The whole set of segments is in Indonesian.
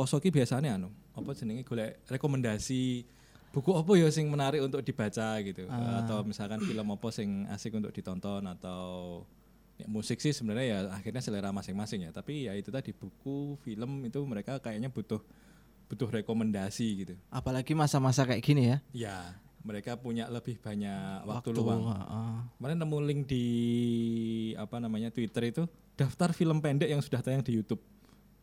poso ki biasanya anu apa jenenge golek rekomendasi buku apa ya sing menarik untuk dibaca gitu Ah. atau misalkan film apa sing asik untuk ditonton atau ya, musik sih sebenarnya ya akhirnya selera masing-masing ya tapi ya itu tadi buku film itu mereka kayaknya butuh butuh rekomendasi gitu Apalagi masa-masa kayak gini ya. ya mereka punya lebih banyak waktu, Waktu, luang heeh. kemarin nemu link di apa namanya Twitter itu daftar film pendek yang sudah tayang di YouTube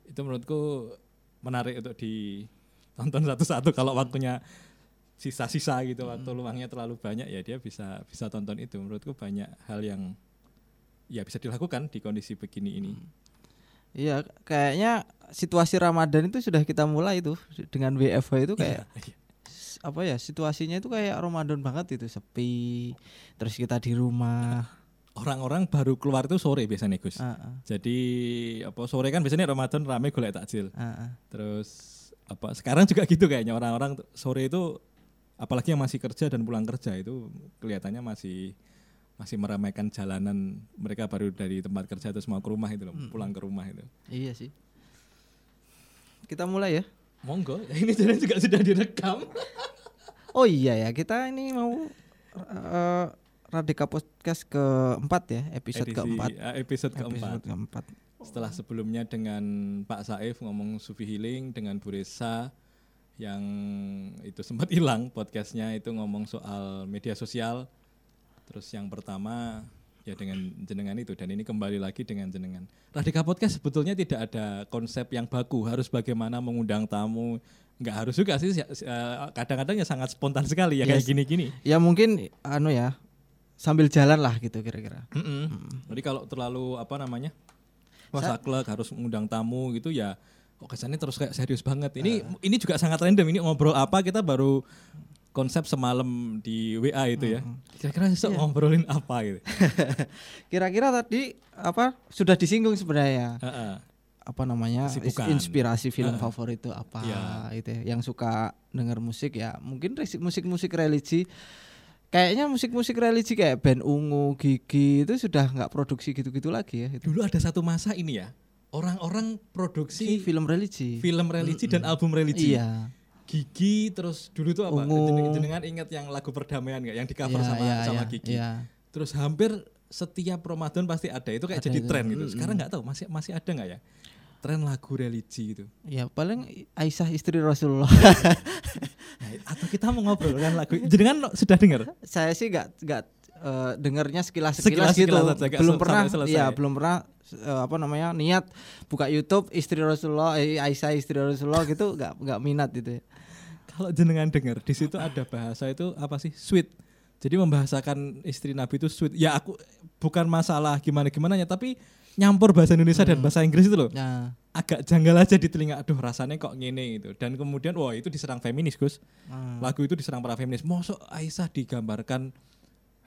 itu menurutku menarik untuk ditonton satu-satu kalau waktunya sisa-sisa gitu waktu luangnya terlalu banyak ya dia bisa bisa tonton itu. Menurutku banyak hal yang ya bisa dilakukan di kondisi begini ini. Iya, kayaknya situasi Ramadan itu sudah kita mulai tuh dengan WFH itu kayak Iya, iya. apa ya situasinya itu kayak Ramadan banget itu sepi terus kita di rumah orang-orang baru keluar itu sore biasanya Gus. Ah, ah, jadi apa sore kan biasanya Ramadan rame golek takjil. Ah, ah. Terus apa sekarang juga gitu kayaknya. Orang-orang sore itu apalagi yang masih kerja dan pulang kerja itu kelihatannya masih masih meramaikan jalanan mereka baru dari tempat kerja terus mau ke rumah itu loh, pulang ke rumah itu. iya sih. Kita mulai ya. Monggo, ini jalan juga sudah direkam. oh iya ya kita ini mau eh, Radika Podcast keempat ya episode Edisi- keempat ah, episode keempat. episode keempat Setelah sebelumnya dengan Pak Saif ngomong Sufi Healing dengan Bu Resa yang itu sempat hilang podcastnya itu ngomong soal media sosial. Terus yang pertama ya dengan jenengan itu dan ini kembali lagi dengan jenengan. Radika Podcast sebetulnya tidak ada konsep yang baku harus bagaimana mengundang tamu. Nggak harus juga sih eh, kadang-kadang ya sangat spontan sekali ya kayak Yes. gini-gini. ya mungkin anu ya sambil jalan lah gitu kira-kira Mm-mm. Jadi kalau terlalu apa namanya? Wah, saklek harus mengundang tamu gitu ya kok kesannya terus kayak serius banget. Ini ini juga sangat random. Ini ngobrol apa kita baru konsep semalam di WA itu ya. Kira-kira besok ngobrolin apa gitu. kira-kira tadi apa sudah disinggung sebenarnya Heeh. apa namanya Kesibukan. inspirasi film Heeh. favorit itu apa Iya. itu ya. yang suka denger musik ya mungkin musik-musik religi kayaknya musik-musik religi kayak band ungu gigi itu sudah nggak produksi gitu-gitu lagi ya itu Dulu ada satu masa ini ya. Orang-orang produksi film religi film religi dan album religi. iya Gigi terus dulu tuh apa? Ungu. Jeneng- Jenengan ingat yang lagu perdamaian nggak? Yang di cover Iya, sama iya, sama iya, Gigi. iya. Terus hampir setiap Ramadan pasti ada. Itu kayak Ada jadi itu. tren gitu. Sekarang nggak tahu masih masih ada nggak ya? Tren lagu religi itu. ya paling Aisyah istri Rasulullah kita mau ngobrol kan lagu jenengan sudah dengar? saya sih nggak nggak eh, dengernya sekilas Sekilas- sekilas, gitu sekilas aja, nggak belum pernah ya belum pernah eh, apa namanya niat buka YouTube istri Rasulullah eh, Aisyah istri Rasulullah gitu nggak nggak minat gitu ya Kalau jenengan dengar di situ ada bahasa itu apa sih? Sweet. Jadi membahasakan istri Nabi itu sweet. Ya aku bukan masalah gimana gimana ya, tapi nyampur bahasa Indonesia dan bahasa Inggris itu loh. nah Agak janggal aja di telinga. Aduh rasanya kok ngene gitu. Dan kemudian wah itu diserang feminis Gus. hmm. Lagu itu diserang para feminis. Mosok Aisyah digambarkan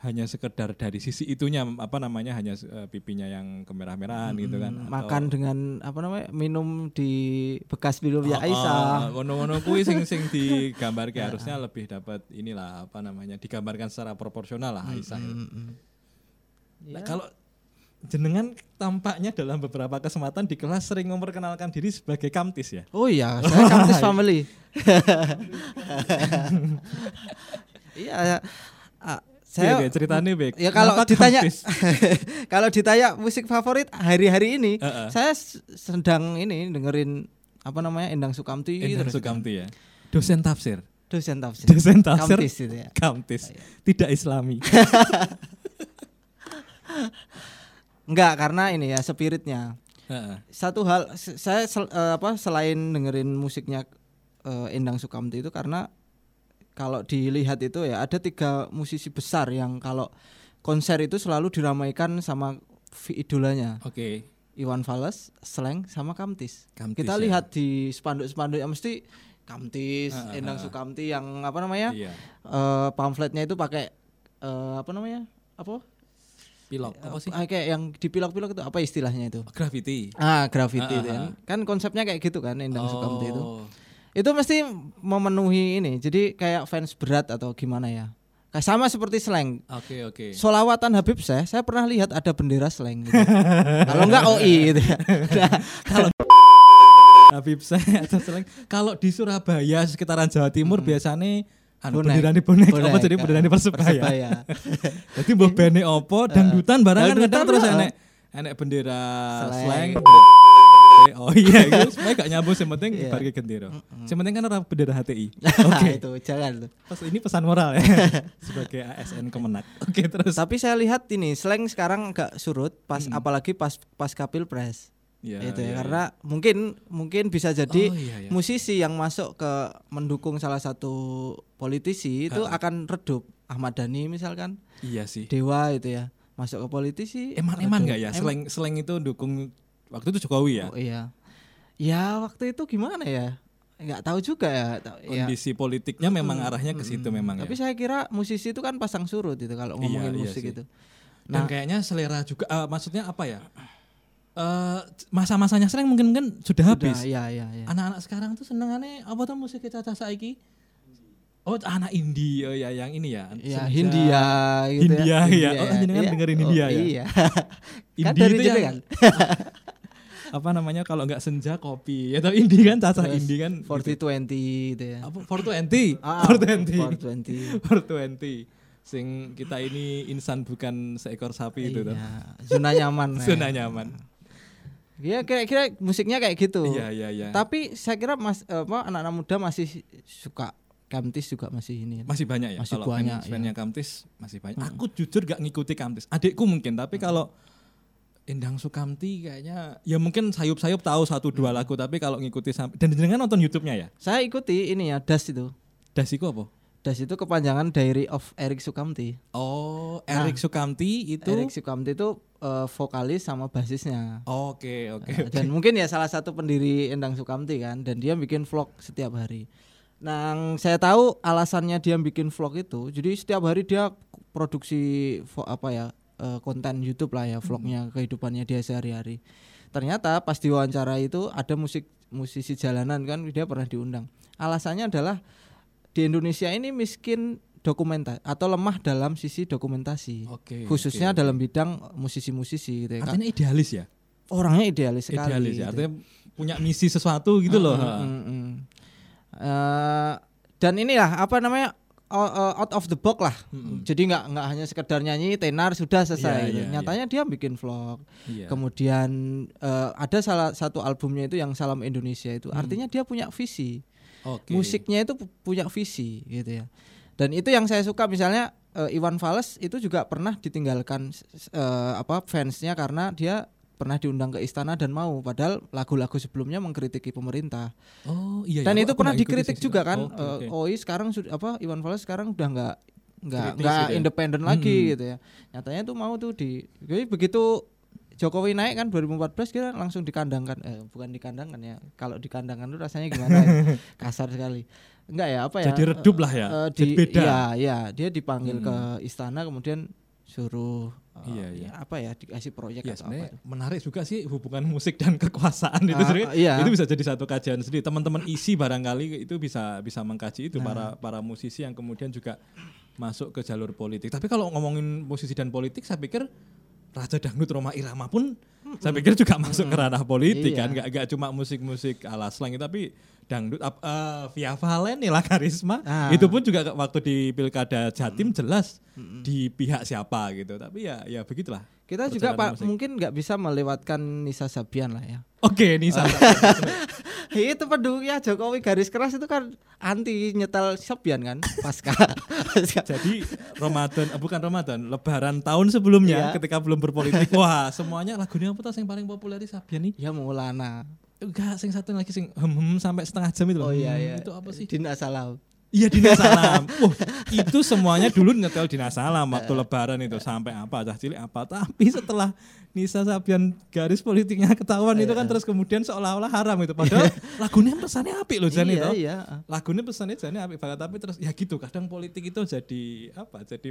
hanya sekedar dari sisi itunya apa namanya hanya eh, pipinya yang kemerah-merahan gitu kan. Hmm, Atau- makan dengan apa namanya minum di bekas minum ya Oh, Aisyah oh, ngono-ngono kuwi sing sing digambar harusnya lebih dapat inilah apa namanya digambarkan secara proporsional lah Aisyah. itu. Hmm, hmm. Nah, kalau jenengan tampaknya dalam beberapa kesempatan di kelas sering memperkenalkan diri sebagai kamtis ya. oh iya saya Kamtis family iya ah, Saya saya ceritanya Bek. Ya kalau Kenapa ditanya kalau ditanya musik favorit hari-hari ini, Heeh. saya s- sedang ini dengerin apa namanya Endang Sukamti Endang terus Sukamti ya. Dosen tafsir. dosen tafsir. Dosen tafsir. Kamtis itu ya. Kamtis. Tidak Islami. Enggak, karena ini ya spiritnya. Heeh. Satu hal saya sel- eh, apa selain dengerin musiknya eh, Endang Sukamti itu karena kalau dilihat itu ya ada tiga musisi besar yang kalau konser itu selalu diramaikan sama idolanya. Oke. Iwan Fals, Sleng sama Kamtis. Kamtis Kita ya. lihat di spanduk-spanduk yang mesti Kamtis, ah, Endang. Sukamti yang apa namanya? Iya. eh, pamfletnya itu pakai eh, apa namanya? Apa? Pilok apa sih? Ah, kayak yang dipilok-pilok itu apa istilahnya itu? Graffiti. Ah, graffiti Ah, ah, kan. ah. Kan konsepnya kayak gitu kan Endang Sukamti itu. Oh. Itu mesti memenuhi ini. Jadi kayak fans berat atau gimana ya? Kayak sama seperti Sleng. Oke oke. Solawatan Habib saya, saya pernah lihat ada bendera Sleng gitu. Kalau enggak OI gitu ya. Nah, kalau Habib saya aja seleng. Kalau di Surabaya sekitaran Jawa Timur biasanya anu Bonek. benderane bonek, apa Bonek, jadi ah. benderane Persebaya. Persebaya. Jadi mbah bene opo dangdutan barang kan kadang terus enek enek bendera Slang. Oh iya, itu sebenarnya gak nyambung yang penting Iya. bar gendera. Yang penting kan orang bendera HTI. Oke Oke. itu jangan tuh. Pas ini pesan moral ya sebagai ASN Kemenak. Oke, terus. Tapi saya lihat ini slang sekarang agak surut pas Hmm. apalagi pas pasca pilpres. Ya, itu ya, ya karena mungkin mungkin bisa ya. jadi Oh, iya, iya. musisi yang masuk ke mendukung salah satu politisi itu Ha-ha. akan redup. Ahmad Dhani misalkan, Iya sih. Dewa itu ya masuk ke politisi. Eman-eman redup. enggak ya? Slang slang itu dukung waktu itu Jokowi ya. Oh iya. Ya waktu itu gimana ya? Nggak tahu juga ya. Ya. Kondisi politiknya memang Mm, arahnya ke situ mm, memang Tapi ya. saya kira musisi itu kan pasang surut itu kalau Iya, ngomongin iya musik sih. itu. Dan Nah, kayaknya selera juga eh, maksudnya apa ya? Eh masa-masanya slang mungkin kan sudah habis. Udah, ya, ya, ya. Anak-anak sekarang tuh senengannya apa tuh musik caca saiki? Oh, anak indie. Oh ya, yang ini ya. Ya Senja. Hindia gitu Hindia, ya. iya. Oh, jenengan dengerin Hindia ya? Iya. kan Indie dari itu yang- kan. Apa namanya kalau nggak senja kopi. Atau indie kan caca indie kan. 4020 gitu ya. Apa 420? Ah, 420. 420. 420. Sing kita ini insan bukan seekor sapi itu tuh. Iya, zona nyaman. ya. Zona nyaman. Iya kira-kira musiknya kayak gitu. Iya, iya, iya. Tapi saya kira mas apa anak-anak muda masih suka Kamtis juga masih ini. Masih banyak ya Masih kalau banyak, fans fan iya. yang Kamtis masih banyak. Aku jujur gak ngikuti Kamtis. Adikku mungkin, tapi kalau Endang Sukamti kayaknya ya mungkin sayup-sayup tahu satu dua lagu tapi kalau ngikuti sampai dan jenengan nonton YouTube-nya ya. Saya ikuti ini ya Das itu. Dasiku apa? Das itu kepanjangan Diary of Eric Sukamti. Oh, Nah, Erik Sukamti itu Eric Sukamti itu eh, vokalis sama basisnya. Oke, oke. Nah, dan mungkin ya salah satu pendiri Endang Sukamti kan dan dia bikin vlog setiap hari. Nah, saya tahu alasannya dia bikin vlog itu, jadi setiap hari dia produksi apa ya eh, konten YouTube lah ya vlognya kehidupannya dia sehari-hari. Ternyata pas diwawancara itu ada musik musisi jalanan kan dia pernah diundang. Alasannya adalah di Indonesia ini miskin dokumenta atau lemah dalam sisi dokumentasi. Oke. Khususnya oke, dalam bidang musisi-musisi gitu ya. Artinya idealis ya? Orangnya idealis sekali. Idealis ya. gitu. Artinya punya misi sesuatu gitu loh. Mm, ha. mm, mm. Eh, dan inilah apa namanya out of the box lah. Mm-mm. Jadi nggak nggak hanya sekedar nyanyi tenar sudah selesai. Iya, gitu. iya, Nyatanya dia bikin vlog. Iya. Kemudian eh, ada salah satu albumnya itu yang Salam Indonesia itu. Hmm. Artinya dia punya visi. Oke. Musiknya itu pu- punya visi gitu ya. Dan itu yang saya suka misalnya eh, Iwan Fals itu juga pernah ditinggalkan eh, apa fansnya karena dia pernah diundang ke istana dan mau padahal lagu-lagu sebelumnya mengkritiki pemerintah. Oh, iya Dan ya. itu pernah dikritik sih. juga kan. Oke, eh, oke. OI sekarang sudah apa Iwan Fals sekarang udah nggak nggak nggak gitu ya. independen lagi Hmm. gitu ya. Nyatanya tuh mau tuh di jadi begitu Jokowi naik kan 2014 kita langsung dikandangkan eh bukan dikandangkan ya. Kalau dikandangkan tuh rasanya gimana? ya? Kasar sekali. Enggak ya apa ya? Jadi redup lah ya. Jadi di, beda. Iya, iya, dia dipanggil Hmm. ke istana kemudian suruh eh, Iya, iya. ya, apa ya dikasih proyek Ya atau apa. menarik juga sih hubungan musik dan kekuasaan itu Ah, sebenarnya iya. itu bisa jadi satu kajian sendiri teman-teman isi barangkali itu bisa bisa mengkaji itu Nah. para para musisi yang kemudian juga masuk ke jalur politik tapi kalau ngomongin musisi dan politik saya pikir Raja Dangdut Roma Irama pun saya pikir juga masuk ke ranah politik Iya. kan nggak nggak cuma musik-musik ala slang tapi dangdut eh, Via Valen Nila Karisma Ah. itu pun juga waktu di pilkada Jatim jelas di pihak siapa gitu tapi ya ya begitulah Kita juga Pak mungkin nggak bisa melewatkan Nisa Sabian lah ya. Oke, Ah. salah. itu pendukungnya Jokowi garis keras itu kan anti nyetel Sabian kan pasca. Jadi Ramadan, eh, bukan Ramadan, Lebaran tahun sebelumnya Iya. ketika belum berpolitik, wah semuanya lagunya apa tuh yang paling populer di nih? ya Maulana. Enggak, sing satu lagi sing hem hem sampai setengah jam itu. Oh iya Hmm, iya. Itu apa sih? Salam. Iya Dina Salam. Wah, itu semuanya dulu nyetel Dina Salam waktu Lebaran itu sampai apa cah cilik apa. Tapi setelah Nisa Sabian garis politiknya ketahuan itu kan terus kemudian seolah-olah haram itu. Padahal lagunya pesannya apik loh Jan iya itu. iya. lagunya pesannya jane apik banget tapi terus ya gitu kadang politik itu jadi apa jadi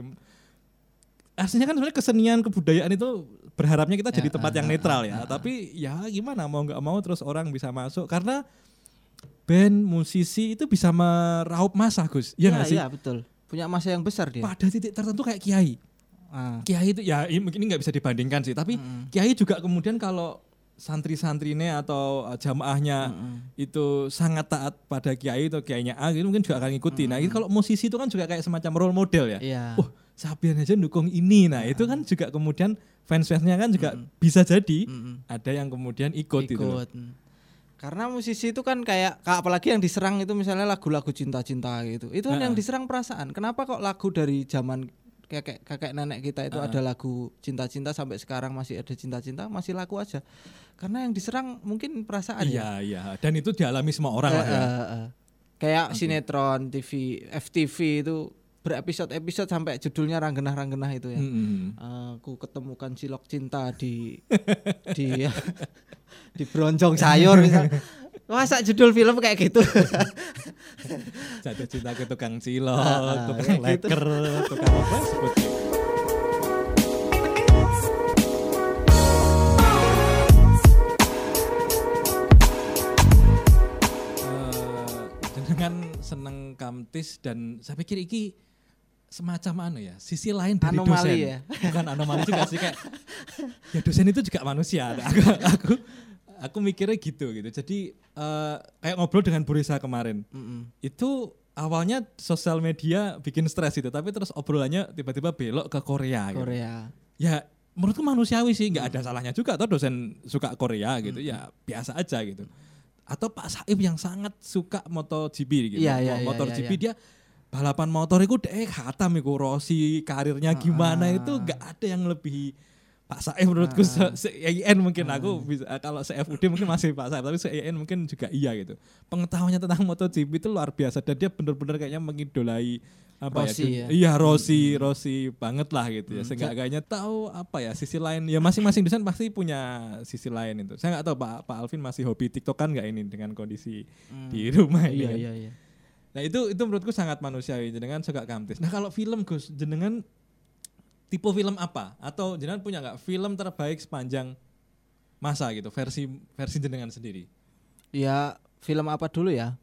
aslinya kan sebenarnya kesenian kebudayaan itu berharapnya kita jadi tempat yang netral ya tapi ya gimana mau nggak mau terus orang bisa masuk karena band musisi itu bisa meraup masa Gus ya nggak sih Iya betul. Punya masa yang besar dia. pada titik tertentu kayak kiai Ah. kiai itu ya ini mungkin nggak bisa dibandingkan sih tapi Mm. kiai juga kemudian kalau santri-santrinya atau uh, jamaahnya itu sangat taat pada kiai atau kiainya A gitu mungkin juga akan ngikuti. Nah, itu kalau musisi itu kan juga kayak semacam role model ya. Iya. Wah, Sabian aja dukung ini. Nah, itu kan juga kemudian fans-fansnya kan juga bisa jadi Mm-mm. ada yang kemudian ikut, gitu ikut. Mm. Karena musisi itu kan kayak ka- apalagi yang diserang itu misalnya lagu-lagu cinta-cinta gitu. Itu kan yang diserang perasaan. Kenapa kok lagu dari zaman kakek kakek nenek kita itu ada lagu cinta-cinta sampai sekarang masih ada cinta-cinta masih laku aja. Karena yang diserang mungkin perasaan ya. Iya, iya. Dan itu dialami semua orang lah ya. Eh, eh. Kayak sinetron TV, FTV itu berepisode-episode sampai judulnya ranggenah-ranggenah itu ya. Mm-mm. Aku ketemukan cilok cinta di di di bronjong sayur misal. Masa judul film kayak gitu? Jatuh cinta ke tukang cilok, Ah, tukang kayak gitu. leker, tukang apa sebut. Eh, dengan seneng kamtis dan saya pikir iki semacam anu ya sisi lain dari Anomali dosen. ya? bukan anomali juga sih kayak ya dosen itu juga manusia. Aku aku aku mikirnya gitu gitu. Jadi eh, kayak ngobrol dengan Bu Risa kemarin. Mm-mm. itu awalnya sosial media bikin stres itu tapi terus obrolannya tiba-tiba belok ke Korea gitu. Korea. ya menurutku manusiawi sih nggak ada salahnya juga atau dosen suka Korea gitu. Ya biasa aja gitu. Atau Pak Saib yang sangat suka MotoGP gitu. Iya, Mo- iya, iya, MotoGP iya, dia balapan motor itu deh khatam iku Rossi karirnya gimana Ah. itu nggak ada yang lebih Pak Saib menurutku se, se IAIN mungkin aku bisa kalau se FUD mungkin masih Pak Saib tapi se IAIN mungkin juga iya gitu pengetahuannya tentang MotoGP itu luar biasa dan dia benar-benar kayaknya mengidolai apa Rossi ya, ya. iya Rossi Rossi banget lah gitu ya seenggaknya tahu apa ya sisi lain ya masing-masing desain pasti punya sisi lain itu saya nggak tahu Pak Pak Alvin masih hobi TikTokan nggak ini dengan kondisi di rumah Iya kan? iya iya. Nah itu itu menurutku sangat manusiawi jenengan suka kamtis. Nah kalau film Gus jenengan tipe film apa atau jenengan punya nggak film terbaik sepanjang masa gitu versi versi jenengan sendiri? Ya film apa dulu ya?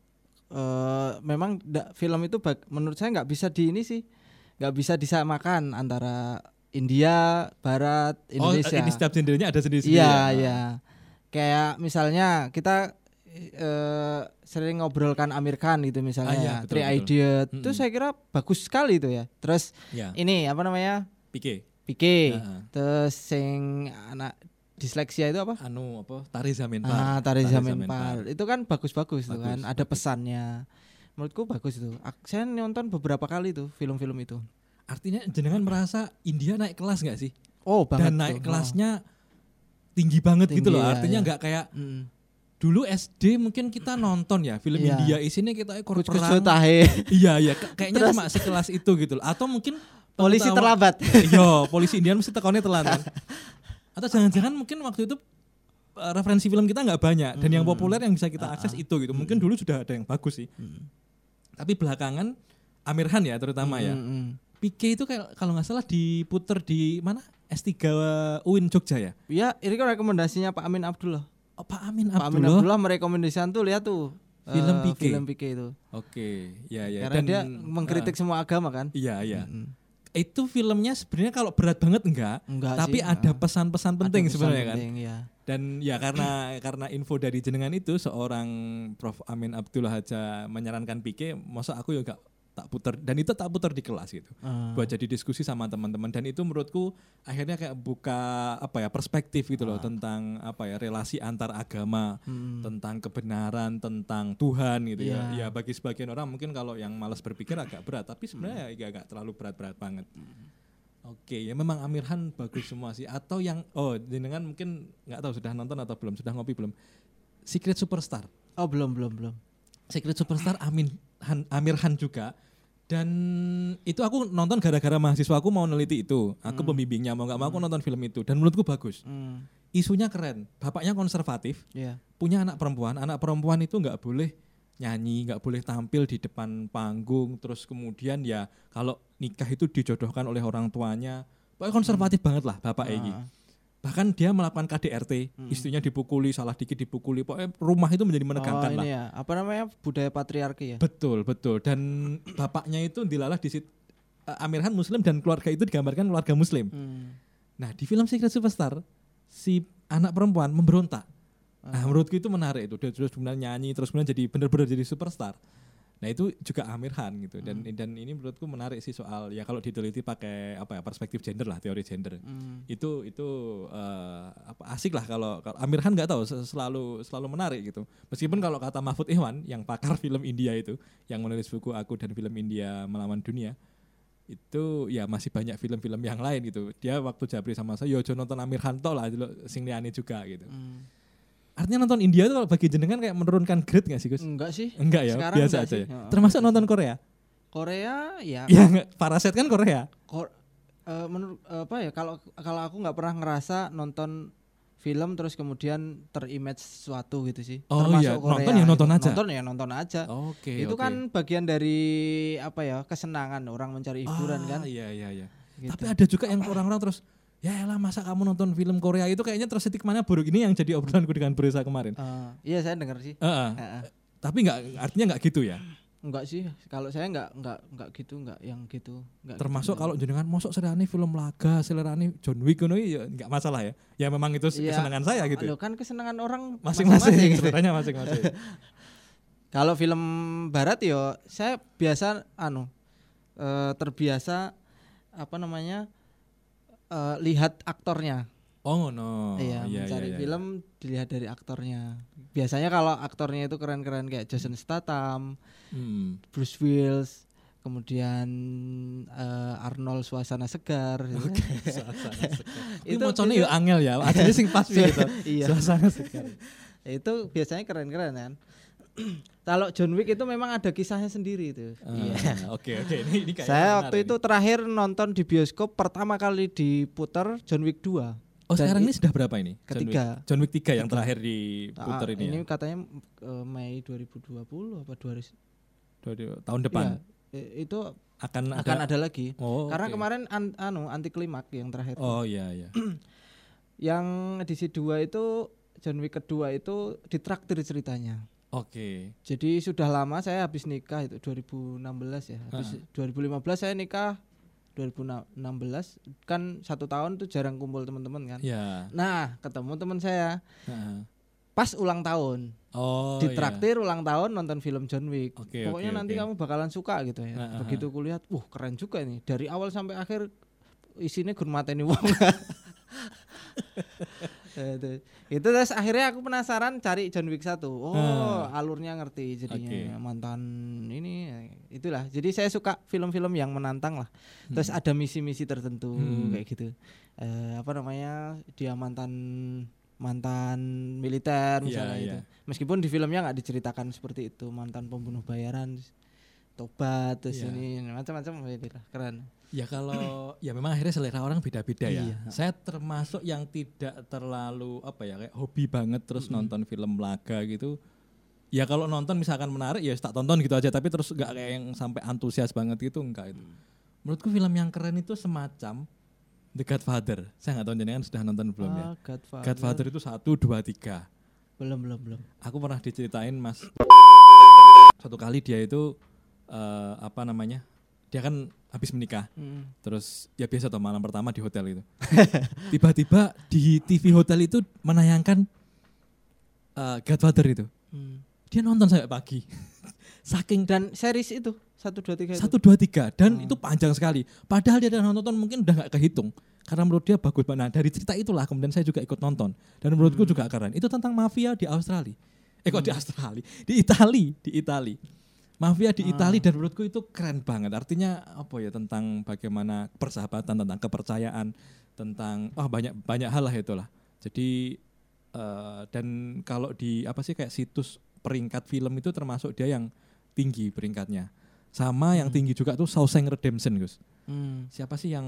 Eh memang da- film itu bag- menurut saya nggak bisa di ini sih, nggak bisa disamakan antara India, Barat, Indonesia. Oh ini setiap gendernya ada sendiri-sendiri. Iya ya? iya. Kayak misalnya kita eh, sering ngobrolkan Amir Khan gitu misalnya, Ah, iya, betul, Three betul. Idiot, itu Mm-mm. saya kira bagus sekali itu ya. Terus Ya. ini apa namanya? Pike. Pique. Ah, Terus sing anak disleksia itu apa? anu apa? Tari Zamin Par. Ah, Tari Tari Zamin Zamin Par. Itu kan bagus-bagus tuh Bagus, kan, ada bagus. pesannya. Menurutku bagus itu. Saya nonton beberapa kali tuh film-film itu. Artinya jenengan merasa India naik kelas nggak sih? Oh, banget Dan naik tuh. kelasnya tinggi banget gitu Tinggi, loh. ya, Artinya ya. nggak kayak Oh. Mm. Dulu SD mungkin kita nonton ya film Iya. India isinya kita ekor Kus-kus perang. tahe. Iya iya kayaknya Terus- cuma sekelas itu gitu loh. Atau mungkin Polisi pengetahuan- terlambat. Iya, polisi Indian mesti tekonnya telat kan. Atau jangan-jangan mungkin waktu itu uh, referensi film kita nggak banyak dan yang populer yang bisa kita akses itu gitu. Mungkin dulu sudah ada yang bagus sih. Tapi belakangan Amir Khan ya terutama ya. Mm, mm. Pique itu kayak kalau nggak salah diputer di mana? S3 UIN Jogja ya. Ya, ini kan rekomendasinya Pak Amin Abdullah. Oh, Pak Amin Pak Amin Abdullah. Abdullah merekomendasikan tuh lihat tuh Film eh, Pique. Film Pique itu. Oke, ya ya. Karena dia mengkritik uh, semua agama kan. iya iya. Mm. Itu filmnya sebenarnya kalau berat banget enggak, Enggak tapi sih, ada pesan-pesan Ada penting pesan sebenarnya kan. penting, ya. Dan ya karena karena info dari jenengan itu seorang Prof Amin Abdullah aja menyarankan Pique, masa aku juga tak putar dan itu tak putar di kelas gitu. Ah. Buat jadi diskusi sama teman-teman dan itu menurutku akhirnya kayak buka apa ya perspektif gitu loh tentang apa ya relasi antar agama, Mm. tentang kebenaran, tentang Tuhan gitu ya. Iya. Ya bagi sebagian orang mungkin kalau yang malas berpikir agak berat, tapi sebenarnya ya agak terlalu berat-berat banget. Oke, ya memang Amir Khan bagus semua sih. Atau yang oh jenengan mungkin nggak tahu sudah nonton atau belum, sudah ngopi belum? Secret Superstar. Oh, belum belum belum. Secret Superstar Amin Han, Amir Khan juga. Dan itu aku nonton gara-gara mahasiswa aku mau neliti itu. Aku pembimbingnya mau nggak mau aku nonton film itu dan menurutku bagus. Mm. Isunya keren. Bapaknya konservatif, Iya. punya anak perempuan. Anak perempuan itu nggak boleh nyanyi, nggak boleh tampil di depan panggung. Terus kemudian ya kalau nikah itu dijodohkan oleh orang tuanya. Pokoknya konservatif banget lah bapak Egi. Ah. Bahkan dia melakukan KDRT, istrinya dipukuli, salah dikit dipukuli. Pokoknya rumah itu menjadi menegangkan oh, lah. ya. Apa namanya? Budaya patriarki ya. Betul, betul. Dan bapaknya itu dilalah di situ. Amir Khan Muslim dan keluarga itu digambarkan keluarga Muslim. Hmm. Nah di film Secret Superstar si anak perempuan memberontak. Nah, Ah. menurutku itu menarik itu. Dia terus kemudian nyanyi, terus kemudian jadi benar-benar jadi superstar. Nah, itu juga Amir Khan gitu. Dan Hmm. dan ini menurutku menarik sih soal ya kalau diteliti pakai apa ya perspektif gender lah, teori gender. Hmm. Itu itu eh, apa asik lah kalau, kalau Amir Khan nggak tahu se- selalu selalu menarik gitu. Meskipun kalau kata Mahfud Ikhwan yang pakar film India itu yang menulis buku Aku dan Film India Melawan Dunia itu ya masih banyak film-film yang lain gitu. Dia waktu Jabri sama saya, yo nonton Amir Khan lah, sing liyane juga gitu. Hmm. Artinya nonton India itu kalau bagi jenengan kayak menurunkan grade gak sih Gus? Enggak sih. Enggak ya, Sekarang biasa aja sih. ya. Termasuk nonton Korea. Korea ya Ya enggak, Paraset kan Korea. Kor eh, menurut apa ya kalau kalau aku nggak pernah ngerasa nonton film terus kemudian terimage sesuatu gitu sih. Oh Termasuk iya, Korea nonton ya nonton gitu. aja. Nonton ya nonton aja. Oke. itu oke. kan bagian dari apa ya kesenangan orang mencari hiburan Ah, kan. Iya iya iya. Gitu. Tapi ada juga yang orang-orang terus ya elah masa kamu nonton film Korea itu kayaknya tersetik mana buruk ini yang jadi obrolanku dengan Bresa kemarin. Eh, iya saya dengar sih. Heeh. Heeh. Tapi nggak artinya nggak gitu ya. Enggak sih, kalau saya enggak enggak enggak gitu, enggak yang gitu. Enggak Termasuk gitu, kalau jenengan mosok selerane film laga, selerane John Wick ngono ya nggak masalah ya. Ya memang itu Iya. kesenangan saya gitu. Loh, kan kesenangan orang Masing-masing gitu. seleranya masing-masing. Kalau film barat yo saya biasa anu eh, terbiasa apa namanya eh, lihat aktornya. Oh no. iya, mencari film dilihat dari aktornya. Biasanya kalau aktornya itu keren-keren kayak Jason Statham, Hmm. Bruce Willis, kemudian eh, Arnold suasana segar. gitu. itu Itu mocone biasa- ya angel ya. Aslinya sing pas piye itu. Iya. Suasana segar. itu biasanya keren-keren kan. kalau John Wick itu memang ada kisahnya sendiri itu. Ah, Oke oke ini ini kayak Saya waktu itu terakhir nonton di bioskop pertama kali diputar John Wick 2. Oh dan sekarang ini sudah berapa ini? John Ketiga. Wick, John Wick 3 yang terakhir diputar Ah, ini, ini ya. katanya eh, Mei 2020 apa 2000 Dua- dua- tahun depan Iya, itu akan ada akan ada lagi. Oh, Karena oke. kemarin an- anu anti klimak yang terakhir. Oh iya iya. Yang edisi 2 itu John Wick kedua itu ditraktir ceritanya. Oke. Jadi sudah lama saya habis nikah itu 2016 ya. Habis 2015 saya nikah 2016 kan satu tahun tuh jarang kumpul teman-teman kan. Ya. Nah, ketemu teman saya Heeh. pas ulang tahun. Oh ditraktir ulang tahun nonton film John Wick. Oke, Pokoknya oke, nanti oke. kamu bakalan suka gitu ya. Nah, Begitu kulihat, wah keren juga ini. Dari awal sampai akhir isinya gur mateni wong. Itu. itu terus akhirnya aku penasaran cari John Wick 1. Oh, Ah. alurnya ngerti jadinya Oke. mantan ini itulah. Jadi saya suka film-film yang menantang lah. Terus Hmm. ada misi-misi tertentu Hmm. kayak gitu. Eh, apa namanya? Dia mantan mantan militer Iya, misalnya iya. itu. Meskipun di filmnya nggak diceritakan seperti itu, mantan pembunuh bayaran, tobat terus Iya. ini macam-macam itulah keren. Ya kalau ya memang akhirnya selera orang beda-beda ya. Iya. Saya termasuk yang tidak terlalu apa ya kayak hobi banget terus nonton film laga gitu. Ya kalau nonton misalkan menarik ya tak tonton gitu aja tapi terus nggak kayak yang sampai antusias banget gitu enggak itu. Menurutku film yang keren itu semacam The Godfather. Saya nggak tahu jenengan sudah nonton belum ya. Ah, Godfather. Godfather itu satu dua tiga. Belum belum belum. Aku pernah diceritain mas satu kali dia itu eh, apa namanya dia kan habis menikah. Mm. terus ya biasa tuh malam pertama di hotel itu. Tiba-tiba di TV hotel itu menayangkan eh, Godfather itu. Hmm. dia nonton sampai pagi. Saking Dan series itu? Satu dua tiga satu dua tiga. Dan Hmm. itu panjang sekali. Padahal dia udah nonton mungkin udah nggak kehitung. Karena menurut dia bagus banget. Nah, dari cerita itulah kemudian saya juga ikut nonton. Dan menurutku Hmm. juga keren. Itu tentang mafia di Australia. Eh kok di Australia? Di Itali. Di Itali mafia di Ah. Itali dan menurutku itu keren banget artinya apa ya tentang bagaimana persahabatan tentang kepercayaan tentang wah banyak banyak hal lah itulah jadi eh, dan kalau di apa sih kayak situs peringkat film itu termasuk dia yang tinggi peringkatnya sama yang Hmm. tinggi juga tuh Shawshank Redemption Gus Hmm. siapa sih yang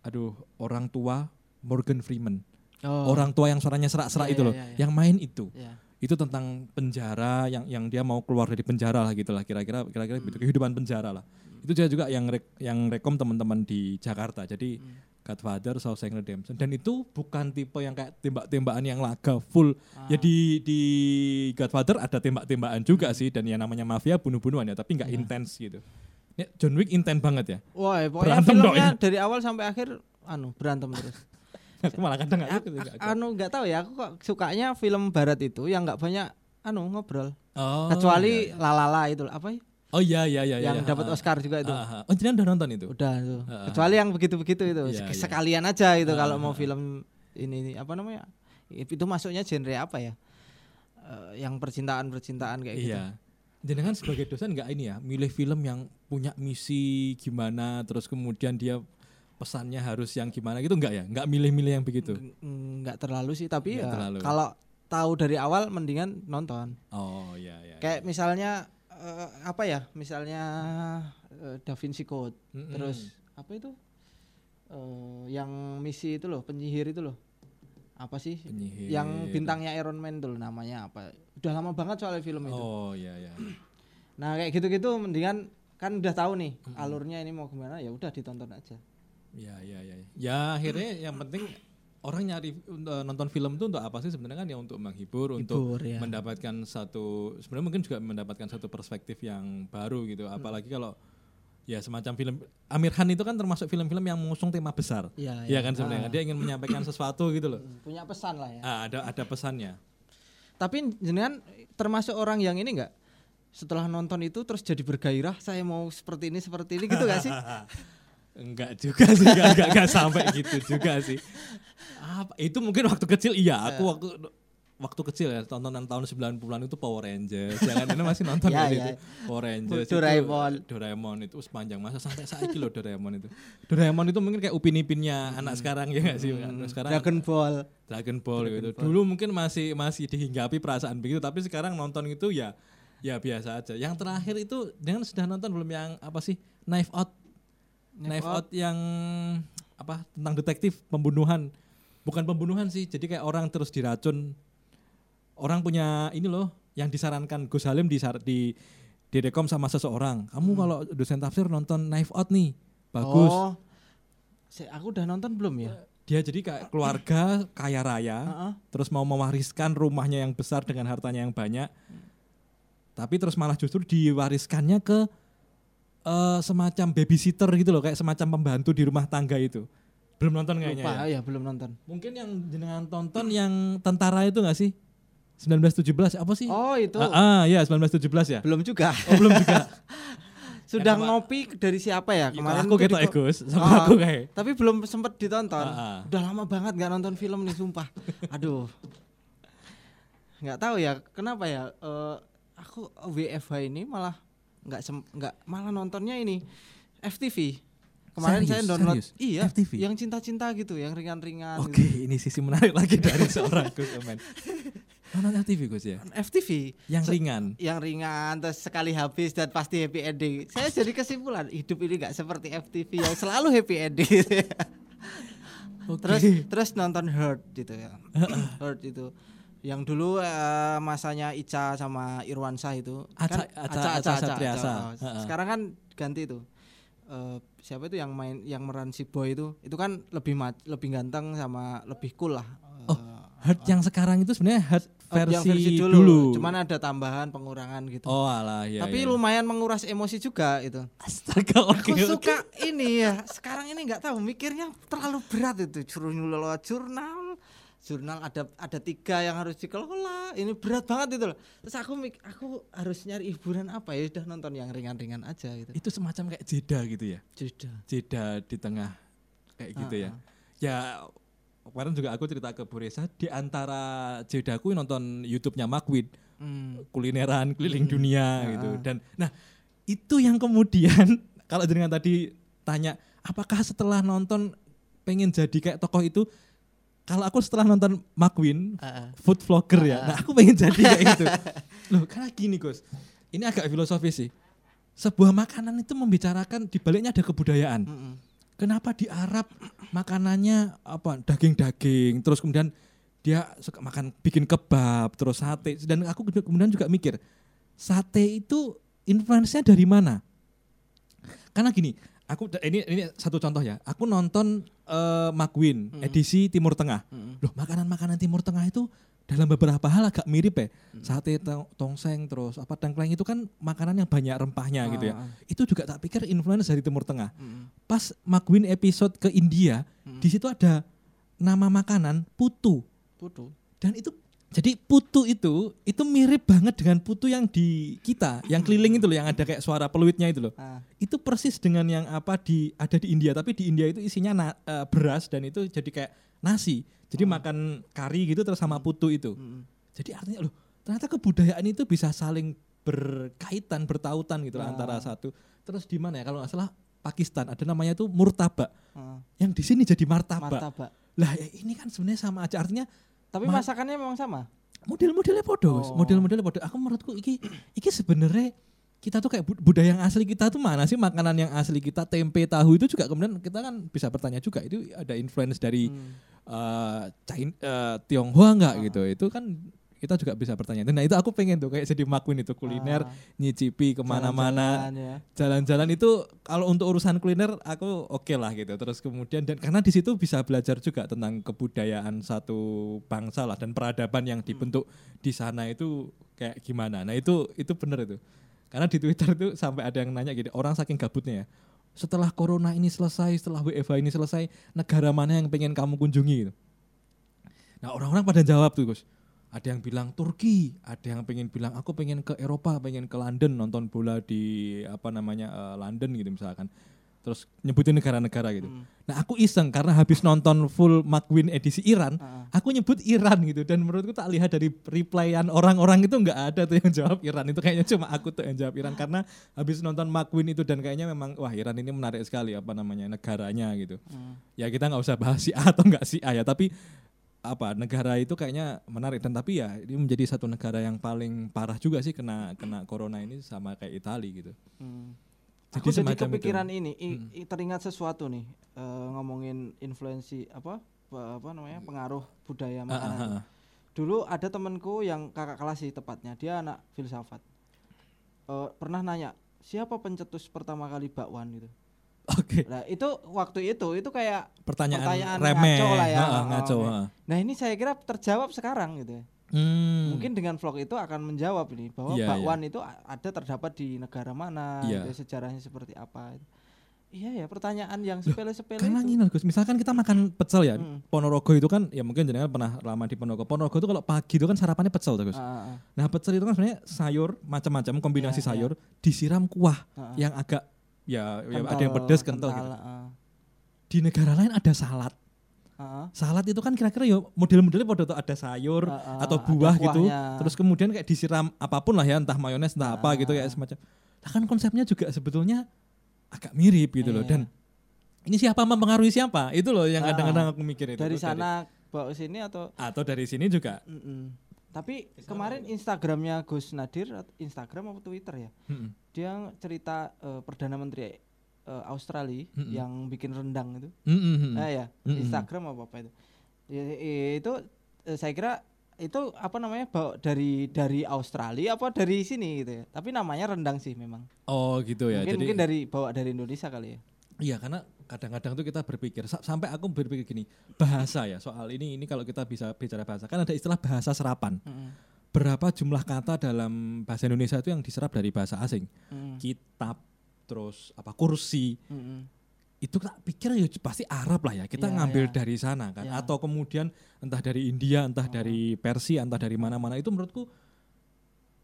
aduh orang tua Morgan Freeman Oh. orang tua yang suaranya serak-serak Iya, itu iya, loh iya, iya. yang main itu Ya. Itu tentang penjara yang yang dia mau keluar dari penjara lah gitulah kira-kira kira-kira begitu, kehidupan penjara lah itu juga juga yang rek, yang rekom teman-teman di Jakarta jadi Hmm. Godfather Shawshank Redemption dan itu bukan tipe yang kayak tembak-tembakan yang laga full ya Ah. di di Godfather ada tembak-tembakan juga sih dan ya namanya mafia bunuh-bunuhan ya tapi nggak Iya. intens gitu ya, John Wick intens banget ya Wah, pokoknya Berantem dong ini. dari awal sampai akhir anu berantem terus. aku malah kadang aku A- juga a- anu nggak tahu ya aku kok sukanya film barat itu yang nggak banyak anu ngobrol. Oh, kecuali iya, iya. lalala itu apa ya? oh iya iya iya yang iya, dapat Oscar juga itu. Ah, ah. oh jenengan udah nonton itu? Udah itu. Ah, ah. kecuali yang begitu-begitu itu. Iya, iya. sekalian aja itu Ah, kalau ah, mau film ini, ini apa namanya? Itu masuknya genre apa ya? Eh, yang percintaan percintaan kayak gitu. Iya. Jenengan sebagai dosen nggak ini ya milih film yang punya misi gimana terus kemudian dia pesannya harus yang gimana gitu nggak ya? Nggak milih-milih yang begitu? Ng- nggak terlalu sih tapi ya terlalu. kalau tahu dari awal mendingan nonton. Oh iya iya kayak misalnya eh, apa ya? Misalnya eh, Da Vinci Code. Mm-mm. terus apa itu? Eh, yang misi itu loh penyihir itu loh. Apa sih? Penyihir. yang bintangnya Iron Man tuh namanya apa? Udah lama banget soalnya film itu. Oh iya iya. Nah kayak gitu-gitu mendingan kan udah tahu nih alurnya ini mau gimana ya udah ditonton aja Iya iya iya. Ya akhirnya yang penting orang nyari uh, nonton film itu untuk apa sih sebenarnya kan ya untuk menghibur, untuk Hibur, ya. mendapatkan satu sebenarnya mungkin juga mendapatkan satu perspektif yang baru gitu. Hmm. Apalagi kalau ya semacam film Amir Khan itu kan termasuk film-film yang mengusung tema besar. Iya, Iya iya. kan sebenarnya dia ingin menyampaikan sesuatu gitu loh. punya pesan lah ya Ah, ada ada pesannya. tapi jenengan termasuk orang yang ini enggak setelah nonton itu terus jadi bergairah saya mau seperti ini seperti ini gitu gak sih Enggak juga sih, enggak, enggak, enggak sampai gitu juga sih. Apa itu mungkin waktu kecil iya, aku waktu waktu kecil ya tontonan tahun 90-an itu Power Rangers. Jangan ini masih nonton Ya, ya, ya. itu. Power Rangers itu, Doraemon. Doraemon itu sepanjang masa sampai saat loh Doraemon itu. Doraemon itu mungkin kayak upin-ipinnya anak sekarang ya enggak sih? Kan Sekarang Dragon Ball Dragon Ball gitu. Dulu mungkin masih masih dihinggapi perasaan begitu, tapi sekarang nonton itu ya ya biasa aja. Yang terakhir itu dengan sudah nonton belum yang apa sih? Knife Out. Knife, Out. yang apa? Tentang detektif pembunuhan. Bukan pembunuhan sih, jadi kayak orang terus diracun. Orang punya ini loh yang disarankan Gus Halim di di direkom sama seseorang. Kamu kalau dosen tafsir nonton Knife Out nih. Bagus. oh aku udah nonton belum ya Dia jadi kayak keluarga kaya raya Heeh. terus mau mewariskan rumahnya yang besar dengan hartanya yang banyak tapi terus malah justru diwariskannya ke eh, semacam babysitter gitu loh kayak semacam pembantu di rumah tangga itu. Belum nonton kayaknya lupa ya? ya belum nonton. Mungkin yang jenengan tonton yang tentara itu gak sih? 1917 apa sih? Oh itu. Ah, ah ya 1917 ya? Belum juga. Oh, belum juga. Sudah Yang ngopi dari siapa ya? Kemarin aku gitu di- ya Gus sama Ah, aku kayak. tapi belum sempat ditonton. Ah, ah. udah lama banget nggak nonton film nih sumpah. Aduh. Nggak tahu ya kenapa ya? Eh, aku WFH ini malah nggak nggak malah nontonnya ini FTV kemarin Serius? saya download Serius? iya FTV? yang cinta-cinta gitu yang ringan-ringan Oke, gitu. ini sisi menarik lagi dari seorang Gus Omen. Nonton FTV Gus ya? FTV Yang Se- ringan. yang ringan terus sekali habis dan pasti happy ending. Saya jadi kesimpulan hidup ini nggak seperti FTV yang selalu happy ending. Oke. terus terus nonton Hurt gitu ya. Hurt itu yang dulu eh, masanya Ica sama Irwansyah itu Aca- Aca- Aca Satriasa. oh. Heeh. Sekarang kan ganti itu. Eh, siapa itu yang main yang meran si Boy itu itu kan lebih mat, lebih ganteng sama lebih cool lah. Oh, Eh, Heart yang sekarang itu sebenarnya Heart Oh, versi, yang versi dulu. dulu. Cuman ada tambahan pengurangan gitu. oh alah ya. Tapi ya. lumayan menguras emosi juga itu. Astaga, oke. Aku oke. suka ini ya. Sekarang ini nggak tahu mikirnya terlalu berat itu. Jurnal jurnal jurnal ada ada tiga yang harus dikelola. Ini berat banget itu loh. Terus aku aku harus nyari hiburan apa ya? Udah nonton yang ringan-ringan aja gitu. Itu semacam kayak jeda gitu ya. Sudah. Jeda di tengah kayak gitu ya. Ya kemarin juga aku cerita ke Bu Reza di antara jedaku nonton YouTube-nya Makwid Hmm. kulineran keliling dunia gitu dan nah itu yang kemudian kalau dengan tadi tanya apakah setelah nonton pengen jadi kayak tokoh itu kalau aku setelah nonton Ah, ah. food vlogger ya. Nah aku pengen jadi kayak gitu. Loh karena gini Gus. Ini agak filosofis sih. Sebuah makanan itu membicarakan di baliknya ada kebudayaan. Mm-mm. Kenapa di Arab makanannya apa daging-daging terus kemudian dia suka makan bikin kebab terus sate. Dan aku kemudian juga mikir sate itu influence-nya dari mana? Karena gini, aku ini ini satu contoh ya. Aku nonton eh, Magwin edisi Timur Tengah. Mm-mm. Loh, makanan-makanan Timur Tengah itu dalam beberapa hal agak mirip ya. Sate tong- tongseng terus apa tengkleng itu kan makanan yang banyak rempahnya gitu ya. Ah, ah. Itu juga tak pikir influence dari Timur Tengah Mm-mm. pas Magwin episode ke India Hmm. di situ ada nama makanan putu Putu. dan itu jadi putu itu itu mirip banget dengan putu yang di kita yang keliling itu loh yang ada kayak suara peluitnya itu loh. Ah, itu persis dengan yang apa di ada di India tapi di India itu isinya na- eh, beras dan itu jadi kayak nasi. Jadi makan kari gitu terus sama putu itu. Mm, jadi artinya loh ternyata kebudayaan itu bisa saling berkaitan bertautan gitu Ah. antara satu. Terus di mana ya kalau nggak salah Pakistan ada namanya itu murtaba ah. yang di sini jadi martabak. Martabak. lah ya ini kan sebenarnya sama aja. Artinya Tapi Ma- masakannya memang sama. model-modelnya podo. Oh. model-modelnya podo aku menurutku iki iki sebenarnya kita tuh kayak bud- budaya yang asli kita tuh mana sih makanan yang asli kita tempe tahu itu juga kemudian kita kan bisa bertanya juga itu ada influence dari Hmm. eh China, eh, Tionghoa nggak Ah. gitu itu kan kita juga bisa bertanya. Nah itu aku pengen tuh kayak jadi makuin itu kuliner Ah, nyicipi ke mana-mana. Jalan-jalan ya. itu kalau untuk urusan kuliner aku oke lah gitu. Terus kemudian dan karena di situ bisa belajar juga tentang kebudayaan satu bangsa lah dan peradaban yang dibentuk di sana itu kayak gimana. Nah itu itu bener itu. Karena di Twitter itu sampai ada yang nanya gitu orang saking gabutnya ya setelah corona ini selesai setelah WFH ini selesai negara mana yang pengen kamu kunjungi? Gitu. Nah orang-orang pada jawab tuh Gus ada yang bilang Turki, ada yang pengen bilang aku pengen ke Eropa, pengen ke London nonton bola di apa namanya eh, London gitu misalkan. Terus nyebutin negara-negara gitu. Hmm. Nah aku iseng karena habis nonton full McQueen edisi Iran, Ah, aku nyebut Iran gitu dan menurutku tak lihat dari replyan orang-orang itu nggak ada tuh yang jawab Iran itu kayaknya cuma aku tuh yang jawab Iran karena habis nonton McQueen itu dan kayaknya memang wah Iran ini menarik sekali apa namanya negaranya gitu hmm. ya kita nggak usah bahas si A atau nggak si A ya tapi apa negara itu kayaknya menarik dan tapi ya ini menjadi satu negara yang paling parah juga sih kena kena corona ini sama kayak Italia gitu Hmm. Jadi Aku jadi semacam itu. Hmm. kepikiran ini, i- i- teringat sesuatu nih eh, ngomongin influensi apa apa namanya pengaruh budaya Ah, makanan. ah, ah. Dulu ada temanku yang kakak kelas sih tepatnya, dia anak filsafat. Eh, pernah nanya siapa pencetus pertama kali bakwan gitu. Oke Nah itu waktu itu itu kayak pertanyaan, Pertanyaan remeh ngaco lah ya. Ah, ah, Oh, ngaco oke. ah. Nah ini saya kira terjawab sekarang gitu ya. Hmm. Mungkin dengan vlog itu akan menjawab ini bahwa Iya, bakwan itu a- ada terdapat di negara mana, Iya. gitu, sejarahnya seperti apa. Iya ya pertanyaan yang sepele-sepele karena itu. Gus misalkan kita makan pecel ya Hmm. Ponorogo itu kan ya mungkin jenengan pernah lama di Ponorogo Ponorogo itu kalau pagi itu kan sarapannya pecel tuh Gus Ah, ah, nah pecel itu kan sebenarnya sayur macam-macam kombinasi Iya, iya. sayur disiram kuah ah, ah. yang agak ya, ya ada Kental, yang pedes kental, gitu. ah, di negara lain ada salad. Ah. salad itu kan kira-kira ya model-modelnya pada tuh ada sayur ah, atau buah gitu. terus kemudian kayak disiram apa pun lah ya entah mayones entah apa gitu kayak semacam. Nah kan konsepnya juga sebetulnya agak mirip gitu loh. Iya. dan ini siapa mempengaruhi siapa? Itu loh yang kadang-kadang aku mikir itu dari sana bawa ke sini atau atau dari sini juga. Mm-mm. Tapi kemarin Instagramnya Gus Nadir Instagram apa Twitter ya? Mm-mm. dia cerita eh, perdana menteri eh, Australia Mm-mm. yang bikin rendang itu. Mm-mm. ah ya Mm-mm. Instagram apa apa itu. Ya, itu eh, saya kira itu apa namanya bawa dari dari Australia apa dari sini gitu ya. Tapi namanya rendang sih memang. Oh gitu ya. Mungkin jadi mungkin dari bawa dari Indonesia kali ya iya karena kadang-kadang tuh kita berpikir sa- sampai aku berpikir gini bahasa ya soal ini ini kalau kita bisa bicara bahasa kan ada istilah bahasa serapan Mm-mm. berapa jumlah kata dalam bahasa Indonesia itu yang diserap dari bahasa asing Mm-mm. kitab terus apa kursi Mm-mm. itu tak pikir ya pasti Arab lah ya kita Iya, ngambil iya. dari sana kan Iya. atau kemudian entah dari India entah Oh. dari Persia entah dari mana-mana itu menurutku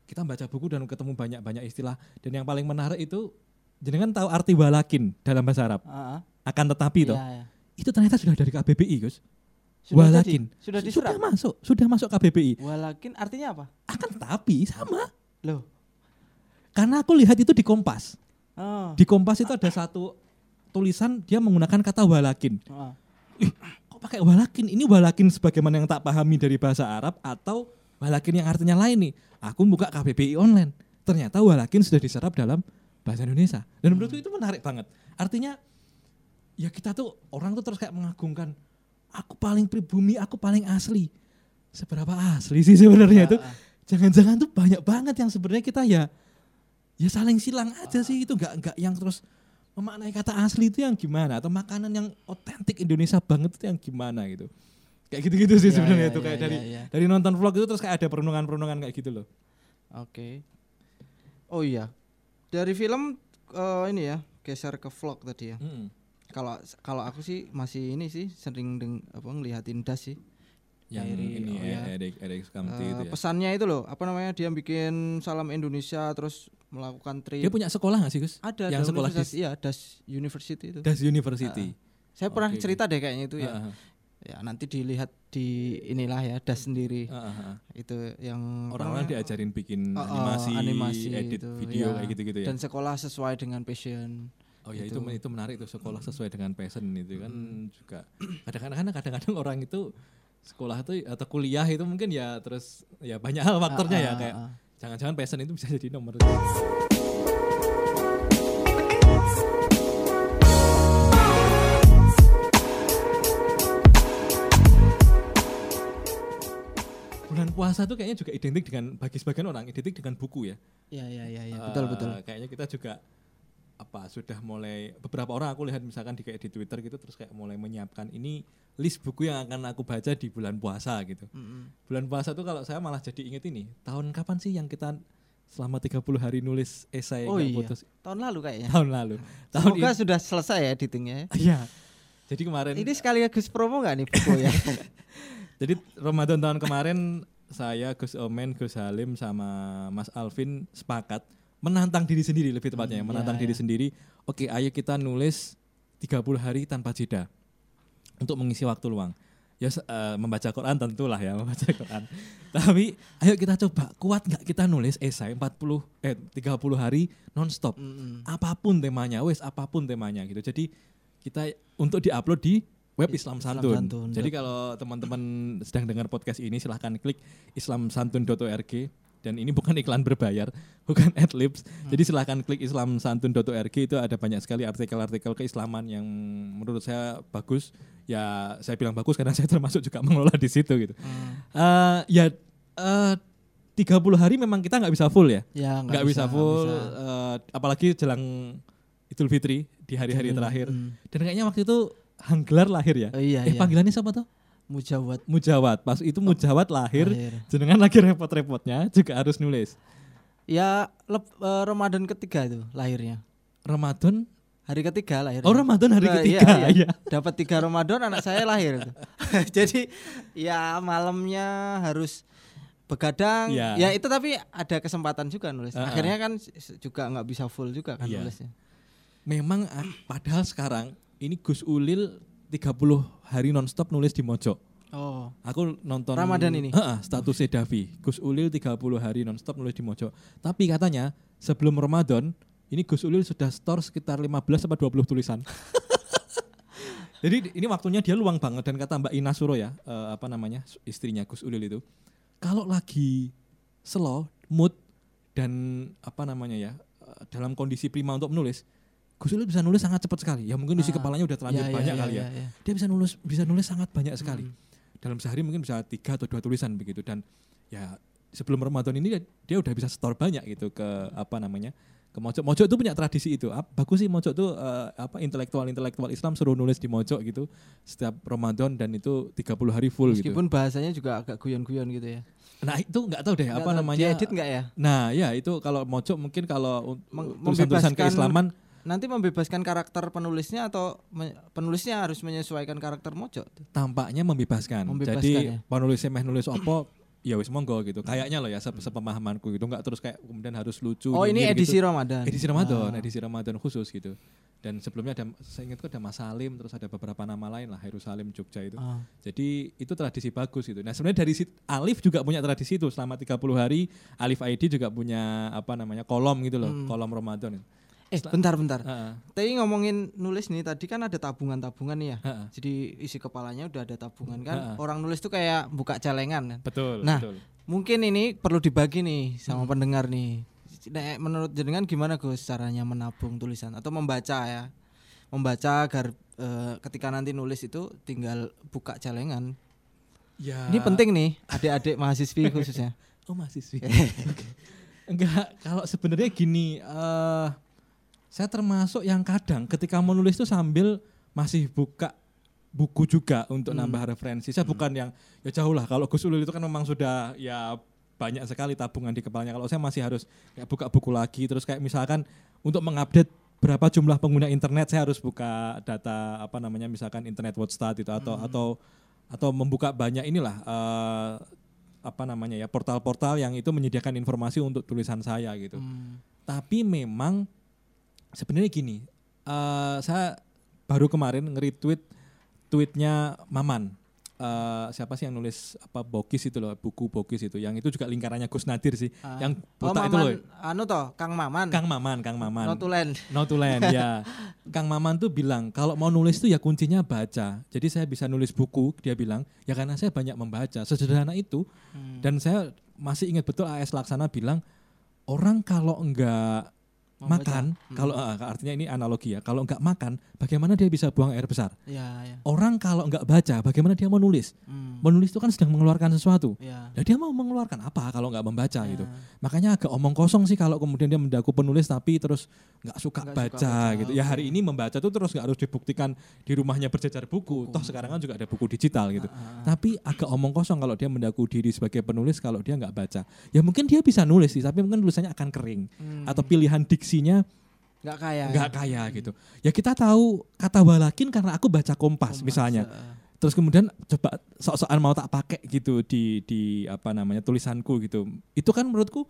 kita baca buku dan ketemu banyak-banyak istilah dan yang paling menarik itu jenengan tahu arti walakin dalam bahasa Arab? Ah, ah. akan tetapi toh Iya, iya. itu ternyata sudah dari KBBI Gus. Sudah walakin. Jadi? sudah Su- diserap? sudah masuk sudah masuk KBBI walakin artinya apa? Akan tetapi sama. Loh. Karena aku lihat itu di Kompas. Oh. di Kompas itu ada satu tulisan dia menggunakan kata walakin. Ah. kok pakai walakin? Ini walakin sebagaimana yang tak pahami dari bahasa Arab atau walakin yang artinya lain nih? Aku buka KBBI online. Ternyata walakin sudah diserap dalam bahasa Indonesia. Dan menurutku itu menarik banget. Artinya ya kita tuh orang tuh terus kayak mengagungkan aku paling pribumi aku paling asli. Seberapa asli sih sebenarnya itu? Jangan-jangan tuh banyak banget yang sebenarnya kita ya ya saling silang aja sih itu. Nggak nggak yang terus memaknai kata asli itu yang gimana? Atau makanan yang otentik Indonesia banget itu yang gimana gitu? Kayak gitu-gitu sih Iya, sebenarnya iya, itu kayak iya, dari iya, iya. dari nonton vlog itu terus kayak ada perenungan-perenungan kayak gitu loh. Oke. Oh iya. Dari film eh, ini ya, geser ke vlog tadi ya. Mm-mm. Kalau kalau aku sih masih ini sih sering deng, apa ngeliatin das sih. yang Eri, ini oh ya, ya. Erik Sukamti Eh, itu ya. pesannya itu loh, apa namanya dia bikin salam Indonesia terus melakukan trip. Dia punya sekolah nggak sih Gus? ada yang ada sekolah iya das University itu. Das University. Saya pernah Oke, cerita deh kayaknya itu ya. Ah, ah, Ya nanti dilihat di inilah ya das sendiri ah, ah. itu yang Orang-orang diajarin bikin Oh, oh, animasi, animasi edit itu, video ya. kayak gitu-gitu ya. dan sekolah sesuai dengan passion. Oh ya itu Itu. itu menarik tuh sekolah sesuai dengan passion itu kan juga kadang-kadang kadang-kadang orang itu sekolah tuh atau kuliah itu mungkin ya terus ya banyak hal faktornya ya Ah, ah, kayak ah. jangan-jangan passion itu bisa jadi nomor puasa tuh kayaknya juga identik dengan bagi sebagian orang identik dengan buku ya Iya iya iya ya, betul betul. Kayaknya kita juga apa sudah mulai beberapa orang aku lihat misalkan di kayak di Twitter gitu terus kayak mulai menyiapkan ini list buku yang akan aku baca di bulan puasa gitu. Mm-mm. Bulan puasa tuh kalau saya malah jadi inget ini. Tahun kapan sih yang kita selama 30 hari nulis esai Oh iya. putus? Tahun lalu kayaknya. Tahun lalu. Tahun Semoga ini. sudah selesai ya editingnya. ya. Iya. Jadi kemarin Ini sekaligus promo nggak nih buku ya? Jadi Ramadan tahun kemarin saya Gus Omen, Gus Halim sama Mas Alvin sepakat menantang diri sendiri lebih tepatnya, Hmm, menantang ya, diri ya. sendiri. Oke, ayo kita nulis 30 hari tanpa jeda untuk mengisi waktu luang. Ya eh, membaca Quran tentulah ya, membaca Quran. Tapi ayo kita coba kuat nggak kita nulis esai 40 eh 30 hari nonstop Mm-mm. apa pun temanya, wes apa pun temanya gitu. Jadi kita untuk diupload di web Islam Islam Santun. Santun. Jadi kalau teman-teman sedang dengar podcast ini silahkan klik islamsantun.org dan ini bukan iklan berbayar, bukan adlibs. Jadi silahkan klik islamsantun.org itu ada banyak sekali artikel-artikel keislaman yang menurut saya bagus. Ya saya bilang bagus karena saya termasuk juga mengelola di situ gitu. Hmm. Eh, ya eh 30 hari memang kita nggak bisa full ya Ya nggak bisa, nggak full bisa. eh, apalagi jelang Idul Fitri di hari-hari terakhir mm. dan kayaknya waktu itu Hanggelar lahir ya Oh iya eh iya. panggilannya siapa tuh Mujawat Mujawat pas itu Mujawat lahir lahir. jenengan lagi repot-repotnya juga harus nulis Ya lep- eh, Ramadan ketiga itu lahirnya. Ramadan Hari ketiga lahirnya. oh Ramadan hari Nah, ketiga iya, iya. iya. Dapat tiga Ramadan anak saya lahir. Jadi ya malamnya harus begadang. Iya. Ya itu tapi ada kesempatan juga nulis. Ah, ah. Akhirnya kan juga nggak bisa full juga kan Iya. nulisnya. memang ah, padahal sekarang ini Gus Ulil 30 hari nonstop nulis di Mojok Oh. Aku nonton Ramadan ini? Heeh, statusnya Davi. Gus Ulil 30 hari nonstop nulis di Mojo. Tapi katanya sebelum Ramadan ini Gus Ulil sudah store sekitar 15 sampai 20 tulisan. Jadi ini waktunya dia luang banget dan kata Mbak Ina Suro ya, eh, apa namanya istrinya Gus Ulil itu, kalau lagi slow, mood dan apa namanya ya eh, dalam kondisi prima untuk menulis, Gus bisa nulis sangat cepat sekali. Ya mungkin isi Ah, kepalanya udah terlanjur Ya, ya, banyak ya, kali ya ya, ya. dia bisa nulis bisa nulis sangat banyak sekali Hmm. dalam sehari mungkin bisa tiga atau dua tulisan begitu dan ya sebelum Ramadan ini dia, dia udah bisa store banyak gitu ke apa namanya ke Mojok Mojok itu punya tradisi itu bagus sih Mojok tuh eh, apa intelektual intelektual Islam suruh nulis di Mojok gitu setiap Ramadan dan itu 30 hari full gitu Meskipun bahasanya juga agak guyon-guyon gitu ya. nah itu nggak tahu deh Nggak apa tahu, namanya Diedit nggak ya? nah ya itu kalau Mojok mungkin kalau tulisan-tulisan keislaman Nanti membebaskan karakter penulisnya atau penulisnya harus menyesuaikan karakter mojok. tampaknya membebaskan. Membebaskan, Jadi ya. penulisnya meh nulis opo ya wis monggo gitu. Kayaknya loh ya sep- sepemahamanku gitu. Enggak terus kayak kemudian harus lucu. Oh ini nyinyir edisi gitu. Ramadan. edisi Ramadan, Ah. edisi Ramadan khusus gitu. Dan sebelumnya ada saya ingatku ada Mas Salim terus ada beberapa nama lain lah Heru Salim Jogja itu. Ah. Jadi itu tradisi bagus gitu. Nah, sebenarnya dari sit- Alif juga punya tradisi itu selama 30 hari Alif ID juga punya apa namanya kolom gitu loh, Hmm. kolom Ramadan. Eh bentar-bentar. Heeh. Tadi ngomongin nulis nih tadi kan ada tabungan-tabungan nih ya. Heeh. Jadi isi kepalanya udah ada tabungan kan. Ha-ha. Orang nulis tuh kayak buka celengan kan. Betul, Nah, betul. Mungkin ini perlu dibagi nih sama Hmm. pendengar nih. Nek, menurut jenengan gimana Gus caranya menabung tulisan atau membaca ya? Membaca agar eh, ketika nanti nulis itu tinggal buka celengan. Ya. Ini penting nih adik-adik mahasiswi khususnya. Oh sih. Enggak, kalau sebenarnya gini, eh saya termasuk yang kadang ketika menulis itu sambil masih buka buku juga untuk Hmm. nambah referensi. Saya bukan yang ya jauh lah. Kalau Gus Ulil itu kan memang sudah ya banyak sekali tabungan di kepalanya. Kalau saya masih harus kayak buka buku lagi, terus kayak misalkan untuk mengupdate berapa jumlah pengguna internet saya harus buka data apa namanya misalkan internet watchstat itu atau atau atau membuka banyak inilah eh, apa namanya ya portal-portal yang itu menyediakan informasi untuk tulisan saya gitu. Hmm. Tapi memang sebenarnya gini, eh, saya baru kemarin nge-retweet tweetnya Maman. Eh, siapa sih yang nulis apa Bokis itu loh, buku Bokis itu. Yang itu juga lingkarannya Gus Nadir sih. Ah. Yang Oh, botak itu loh. anu toh, Kang Maman. Kang Maman, Kang Maman. Notulen. Notulen ya. Kang Maman tuh bilang kalau mau nulis tuh ya kuncinya baca. Jadi saya bisa nulis buku, dia bilang ya karena saya banyak membaca. Sesederhana itu. Hmm. Dan saya masih ingat betul AS Laksana bilang orang kalau enggak. Makan, Hmm. kalau ah, artinya ini analogi ya, kalau enggak makan, bagaimana dia bisa buang air besar? Ya, ya. Orang kalau enggak baca, bagaimana dia mau nulis? Hmm. Menulis itu kan sedang mengeluarkan sesuatu. Ya. Nah, dia mau mengeluarkan apa kalau enggak membaca Ya. gitu. Makanya agak omong kosong sih kalau kemudian dia mendaku penulis tapi terus nggak suka Nggak baca suka baca, gitu. Ya hari ini membaca tuh terus nggak harus dibuktikan di rumahnya berjejer buku. Toh sekarang kan juga ada buku digital gitu. Ah, ah. Tapi agak omong kosong kalau dia mendaku diri sebagai penulis kalau dia nggak baca. Ya mungkin dia bisa nulis sih, tapi mungkin tulisannya akan kering Hmm. atau pilihan diksinya nggak kaya. nggak kaya gitu. Ya kita tahu kata walakin karena aku baca kompas, Kompas, misalnya. eh. Terus kemudian coba sok-sokan mau tak pakai gitu di di apa namanya tulisanku gitu. Itu kan menurutku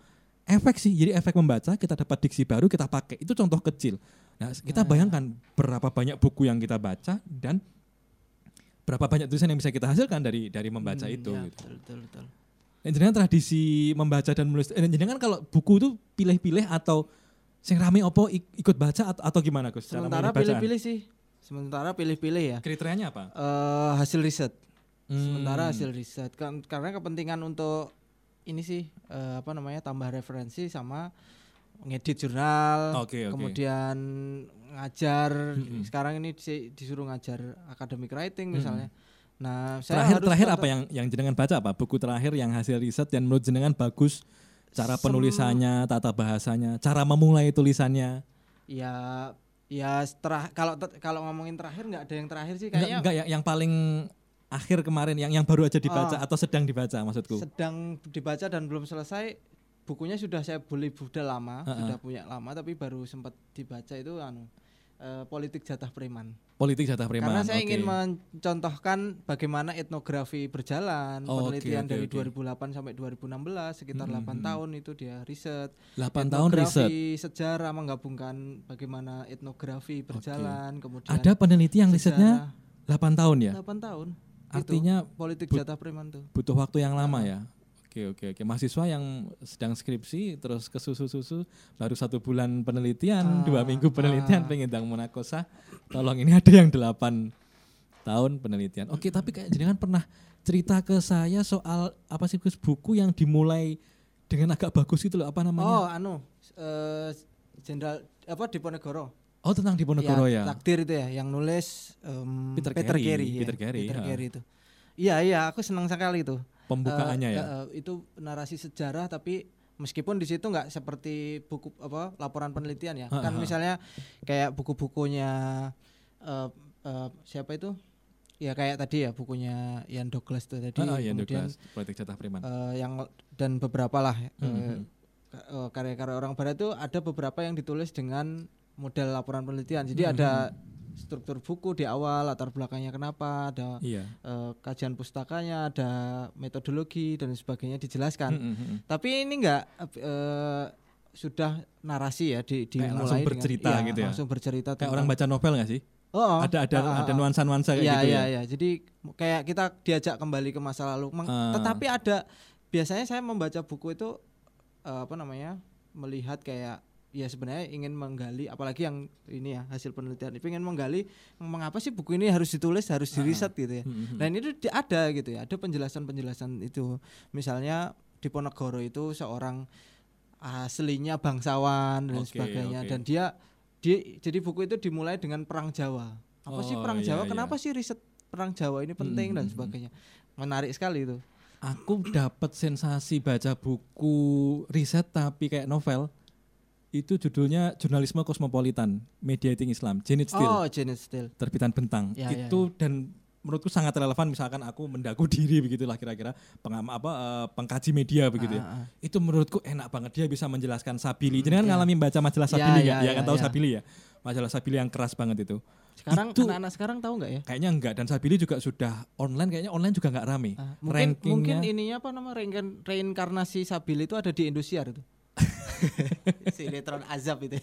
efek sih. Jadi efek membaca kita dapat diksi baru kita pakai. Itu contoh kecil. Nah, kita Ah. bayangkan berapa banyak buku yang kita baca dan berapa banyak tulisan yang bisa kita hasilkan dari dari membaca Hmm, itu ya, gitu. Betul, betul, betul. Jenengan tradisi membaca dan menulis eh, jenengan kalau buku itu pilih-pilih atau sing rame opo ik- ikut baca atau, atau gimana Gus? Sementara pilih-pilih sih. Sementara pilih-pilih ya. Kriterianya apa? Eh, hasil riset. Hmm. Sementara hasil riset kan karena kepentingan untuk ini sih eh, apa namanya tambah referensi sama ngedit jurnal, Oke, oke. kemudian ngajar. Mm-mm. Sekarang ini disuruh ngajar academic writing misalnya. Nah, saya terakhir harus terakhir apa yang yang jenengan baca apa buku terakhir yang hasil riset dan menurut jenengan bagus cara penulisannya tata bahasanya cara memulai tulisannya Ya ya setelah kalau kalau ngomongin terakhir nggak ada yang terakhir sih enggak, kayaknya enggak yang, yang paling akhir kemarin yang yang baru aja dibaca Oh. atau sedang dibaca maksudku sedang dibaca dan belum selesai bukunya sudah saya beli sudah lama Uh-uh. sudah punya lama tapi baru sempat dibaca itu anu eh, politik jatah preman. Politik jatah preman karena saya oke. ingin mencontohkan bagaimana etnografi berjalan Oh, penelitian oke, dari oke. 2008 sampai 2016 sekitar Hmm, 8 hmm, tahun itu dia riset. 8 tahun riset? sejarah menggabungkan bagaimana etnografi berjalan kemudian ada peneliti yang risetnya 8 tahun ya? 8 tahun. Artinya Itu, politik jatah preman tuh. butuh waktu yang lama ya Oke oke oke mahasiswa yang sedang skripsi terus ke susu susu baru satu bulan penelitian Ah, dua minggu penelitian ah. pengen dang munakosa tolong ini ada yang delapan tahun penelitian oke tapi kayak jenengan pernah cerita ke saya soal apa sih Gus buku yang dimulai dengan agak bagus itu loh apa oh namanya anu eh, jenderal apa Diponegoro oh tentang Diponegoro ya, takdir itu ya yang nulis em, Peter Peter, Carey, Carey, ya. Peter Carey, Peter. Carey itu iya iya aku senang sekali itu. Pembukaannya Eh, ya? eh, itu narasi sejarah tapi meskipun di situ nggak seperti buku apa laporan penelitian ya. Ah, kan misalnya kayak buku-bukunya eh, eh, siapa itu? Ya kayak tadi ya bukunya Ian Douglas tuh tadi. Ya, kemudian Douglas, politik jatah preman eh, yang dan beberapa lah eh, Mhm. ka- eh, karya-karya orang barat itu ada beberapa yang ditulis dengan model laporan penelitian. Jadi Mhm. ada struktur buku di awal latar belakangnya kenapa ada iya eh, kajian pustakanya, ada metodologi dan sebagainya dijelaskan. Mm, mm, mm. Tapi ini enggak eh, sudah narasi ya di dimulai Kayak langsung dengan- bercerita iya, gitu ya? Langsung bercerita kayak orang baca novel nggak sih Oh, oh. ada ada ah, ada nuansa-nuansa kayak Iya, gitu iya, ya iya. Jadi kayak kita diajak kembali ke masa lalu. Ah. Tetapi ada biasanya saya membaca buku itu eh, apa namanya? melihat kayak ya sebenarnya ingin menggali apalagi yang ini ya hasil penelitian ingin menggali mengapa sih buku ini harus ditulis harus Ah, diriset gitu ya Mm, mm, mm. dan itu di- ada gitu ya, ada penjelasan-penjelasan itu. Misalnya Diponegoro itu seorang aslinya bangsawan dan Oke, sebagainya oke. dan dia di jadi buku itu dimulai dengan perang Jawa. Apa sih Oh, perang iya, Jawa? iya. Kenapa sih riset perang Jawa ini penting Mm, dan sebagainya. Menarik sekali itu. Aku dapat sensasi baca buku riset tapi kayak novel. Itu judulnya Jurnalisme Kosmopolitan, Mediating Islam, Janet Steele, Oh, Janet Steele. terbitan Bentang. Ya, ya, itu dan menurutku sangat relevan misalkan aku mendaku diri begitulah kira-kira pengama apa eh, pengkaji media begitu ya. Ah, ah, ah. Itu menurutku enak banget dia bisa menjelaskan Sabili. Jadi kan ya. ngalami baca majalah Ya, Sabili ya, ya, ya, ya, kan tahu ya. Sabili ya. majalah Sabili yang keras banget itu. Sekarang Itu- anak-anak sekarang tahu nggak ya? Kayaknya enggak dan Sabili juga sudah online kayaknya online juga nggak rame. Ah, mungkin Rankingnya mungkin ininya apa nama reinkarnasi Sabil itu ada di Indosiar itu. Sinetron azab itu.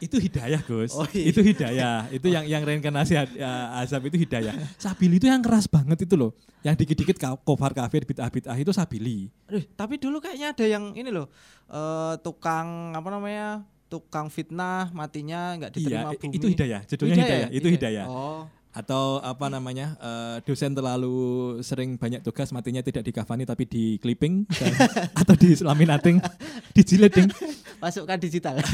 itu hidayah Gus. Oh, iya. Itu hidayah. itu yang yang reinkarnasi uh, azab itu hidayah. Sabili itu yang keras banget itu loh. Yang dikit-dikit kofar kafir bid'ah-bid'ah itu Sabili. Aduh, tapi dulu kayaknya ada yang ini loh, eh, tukang apa namanya, tukang fitnah matinya nggak diterima Iya, bumi. itu hidayah. Judulnya hidayah. Itu hidayah. Oh, Atau apa namanya? eh, dosen terlalu sering banyak tugas matinya tidak dikafani tapi di clipping dan- atau di laminating, dijilid ding. masukkan digital.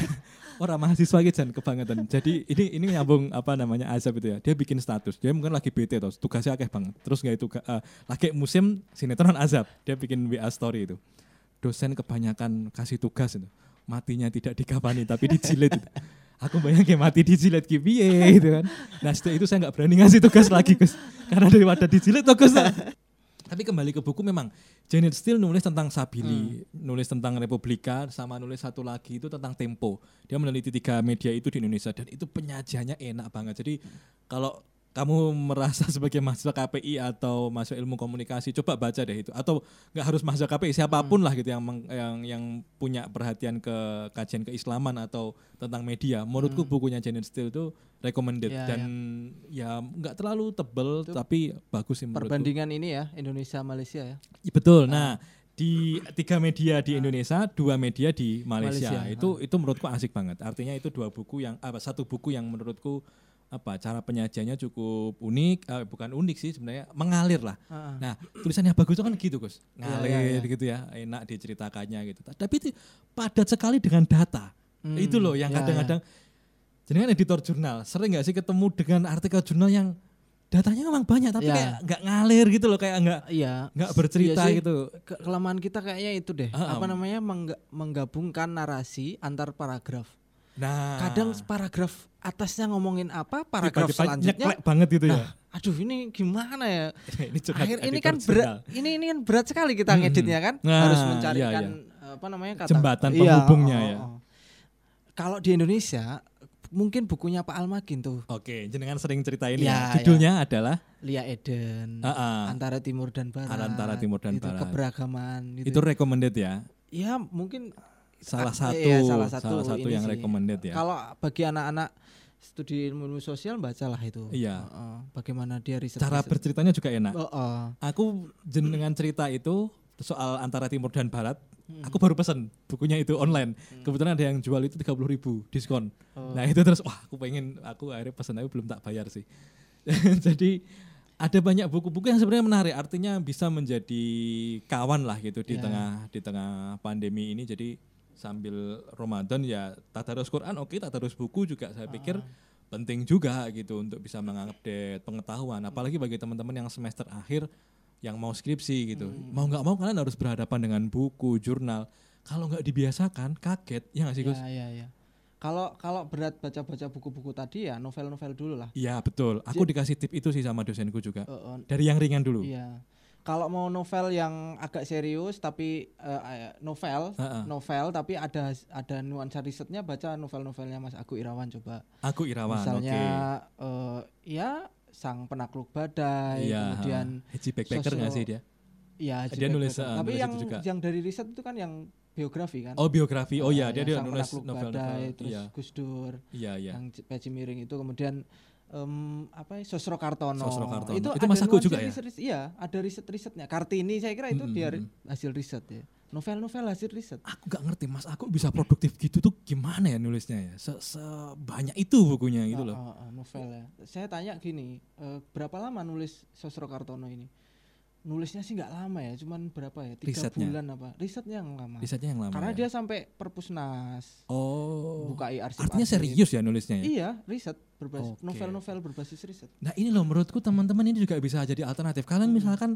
Orang mahasiswa gitu Jan, kebangetan. Jadi ini ini nyambung apa namanya azab itu ya. Dia bikin status. Dia mungkin lagi bete terus tugasnya akeh banget. Terus nggak itu eh, lagi musim sinetron azab. Dia bikin WA story itu. Dosen kebanyakan kasih tugas itu. Matinya tidak dikafani tapi dijilid. itu. Aku bayangin mati dijilid ki piye gitu kan. Nah setelah itu saya nggak berani ngasih tugas lagi Gus. Karena daripada dijilid tuh Gus. Tapi kembali ke buku memang Janet Steele nulis tentang Sabili, nulis tentang Republika, sama nulis satu lagi itu tentang Tempo. Dia meneliti tiga media itu di Indonesia dan itu penyajiannya enak banget. Jadi kalau kamu merasa sebagai mahasiswa KPI atau mahasiswa ilmu komunikasi, coba baca deh itu. Atau nggak harus mahasiswa KPI, siapa pun lah gitu yang meng- yang yang punya perhatian ke kajian keislaman atau tentang media. Menurutku bukunya Janet Steele itu recommended Ya, dan ya nggak terlalu tebel tapi bagus sih menurutku. Perbandingan ini ya Indonesia Malaysia ya. Iya, Betul. Nah, di tiga media di Indonesia, dua media di Malaysia. Malaysia, Itu itu menurutku asik banget. Artinya itu dua buku yang apa satu buku yang menurutku apa cara penyajiannya cukup unik, eh, bukan unik sih sebenarnya mengalir lah. Ah, ah. Nah, tulisannya bagus itu kan gitu, Gus. Ngalir Iya, iya, gitu ya, enak diceritakannya gitu. Tapi itu padat sekali dengan data. Hmm, Itu loh yang ya, kadang-kadang jadi kan editor jurnal, sering nggak sih ketemu dengan artikel jurnal yang datanya memang banyak tapi Ya. kayak nggak ngalir gitu loh, kayak nggak Iya. nggak bercerita Iya sih. gitu. Ke- kelemahan kita kayaknya itu deh. Ah, apa namanya mengga- menggabungkan narasi antar paragraf. Nah, Kadang paragraf atasnya ngomongin apa, paragraf tiba-tiba selanjutnya nyeklek banget gitu ya. Nah, aduh ini gimana ya? ini Akhir ini kan berat. Ini ini kan berat sekali kita Hmm, ngeditnya kan. Nah, Harus iya, mencarikan iya. apa namanya kata Jembatan Iya, penghubungnya oh, ya. oh. Kalau di Indonesia mungkin bukunya Pak Almakin tuh Oke, jenengan sering cerita ini. Iya, ya. Judulnya adalah Lia Eden Ah, ah. antara timur dan barat. Antara timur dan itu barat. Keberagaman gitu. itu recommended ya. ya mungkin Salah Ah, satu, iya, salah salah satu, satu ini yang sih. recommended ya. Kalau bagi anak-anak studi ilmu sosial bacalah itu. Iya. Heeh, bagaimana dia riset. Cara riset. berceritanya juga enak. Oh, oh. Aku jenengan cerita itu soal antara timur dan barat. Hmm. Aku baru pesan bukunya itu online. Kebetulan ada yang jual itu 30.000 ribu diskon. Oh. Nah itu terus wah aku pengen aku akhirnya pesan tapi belum tak bayar sih. Jadi ada banyak buku-buku yang sebenarnya menarik. Artinya bisa menjadi kawan lah gitu di Ya. tengah di tengah pandemi ini. Jadi sambil Ramadan ya tadarus Quran oke tadarus buku juga saya pikir penting juga gitu untuk bisa mengupdate pengetahuan. Apalagi bagi teman-teman yang semester akhir yang mau skripsi gitu. Mau nggak mau kalian harus berhadapan dengan buku, jurnal. Kalau nggak dibiasakan kaget ya nggak sih Gus? Ya, ya, ya. Kalau kalau berat baca-baca buku-buku tadi ya novel-novel dulu lah. Iya betul. Aku dikasih tip itu sih sama dosenku juga. Eh, eh, Dari yang ringan dulu. Iya. Kalau mau novel yang agak serius tapi eh, novel, Ha-ha. novel tapi ada ada nuansa risetnya baca novel-novelnya Mas Aku Irawan coba. Aku Irawan. Misalnya Oke. eh, ya Sang Penakluk Badai, Iya. kemudian ha. Haji backpacker nggak sih dia? ya Dia nulis, eh, tapi nulis yang juga. yang dari riset itu kan yang biografi kan. Oh biografi. Oh iya Eh, dia dia nulis novel-novel. Badai, terus Iya. Gus Dur, Iya iya. yang Peci Miring itu kemudian em, apa ya Sosro Kartono. Sosro Kartono. Itu, Itu Mas Aku juga ya? riset- iya, ada riset-risetnya. Kartini saya kira itu Mm, dia hasil riset ya. Novel-novel hasil riset. Aku nggak ngerti Mas. Aku bisa produktif gitu tuh gimana ya nulisnya ya? Se- Sebanyak itu bukunya gitu Ah, loh. ah, ah, novel ya. Saya tanya gini, eh, berapa lama nulis Sosro Kartono ini? Nulisnya sih nggak lama ya, cuman berapa ya? Tiga Risetnya. bulan apa? Risetnya yang lama. Risetnya yang lama. Karena ya? dia sampai perpusnas, Oh. bukai arsip. Artinya serius ya nulisnya ya? Iya, riset berbasis Oke. novel-novel berbasis riset. Nah ini loh menurutku teman-teman ini juga bisa jadi alternatif. Kalian Hmm. misalkan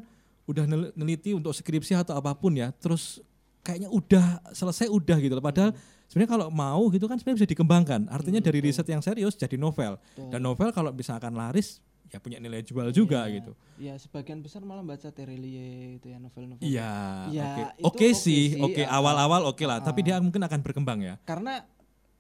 udah nel- neliti untuk skripsi atau apa pun ya, terus kayaknya udah selesai udah gitu loh. Padahal sebenarnya kalau mau gitu kan sebenarnya bisa dikembangkan. Artinya Hmm, dari riset yang serius jadi novel. Betul. Dan novel kalau misalkan laris ya punya nilai jual juga Iya. gitu. Iya, sebagian besar malah baca Terelie itu ya novel-novel. Iya, Iya, oke. sih, oke ah, awal-awal oke lah, ah, tapi ah. dia mungkin akan berkembang ya. Karena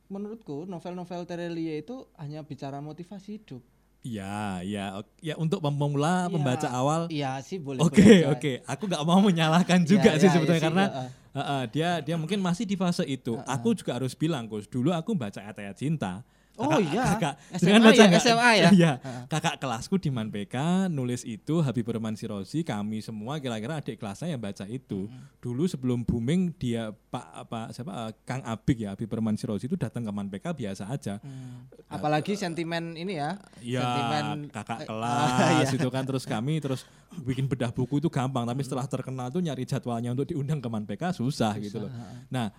menurutku novel-novel Terelie itu hanya bicara motivasi hidup. Iya, iya, ya untuk pemula Iya. pembaca awal. Iya sih boleh. Oke, aja. oke. Aku nggak mau menyalahkan juga Iya, sih iya, sebetulnya iya sih, karena iya, uh, uh, dia dia mungkin masih di fase itu. Aku juga harus bilang, Gus. Dulu aku baca ayat-ayat cinta. Oh iya. kakak, SMA baca ya? SMA ya? Iya. Kakak kelasku di ManPK nulis itu Habibur Rahman Sirozi, kami semua kira-kira adik kelasnya yang baca itu. Dulu sebelum booming dia Pak apa siapa uh, Kang Abik ya Habibur Rahman Sirozi itu datang ke ManPK biasa aja. Hmm. Apalagi sentimen ini ya. Iya, sentimen kakak eh, kelas iya. itu kan terus kami terus bikin bedah buku itu gampang, tapi setelah terkenal tuh nyari jadwalnya untuk diundang ke ManPK susah, gitu loh. Nah,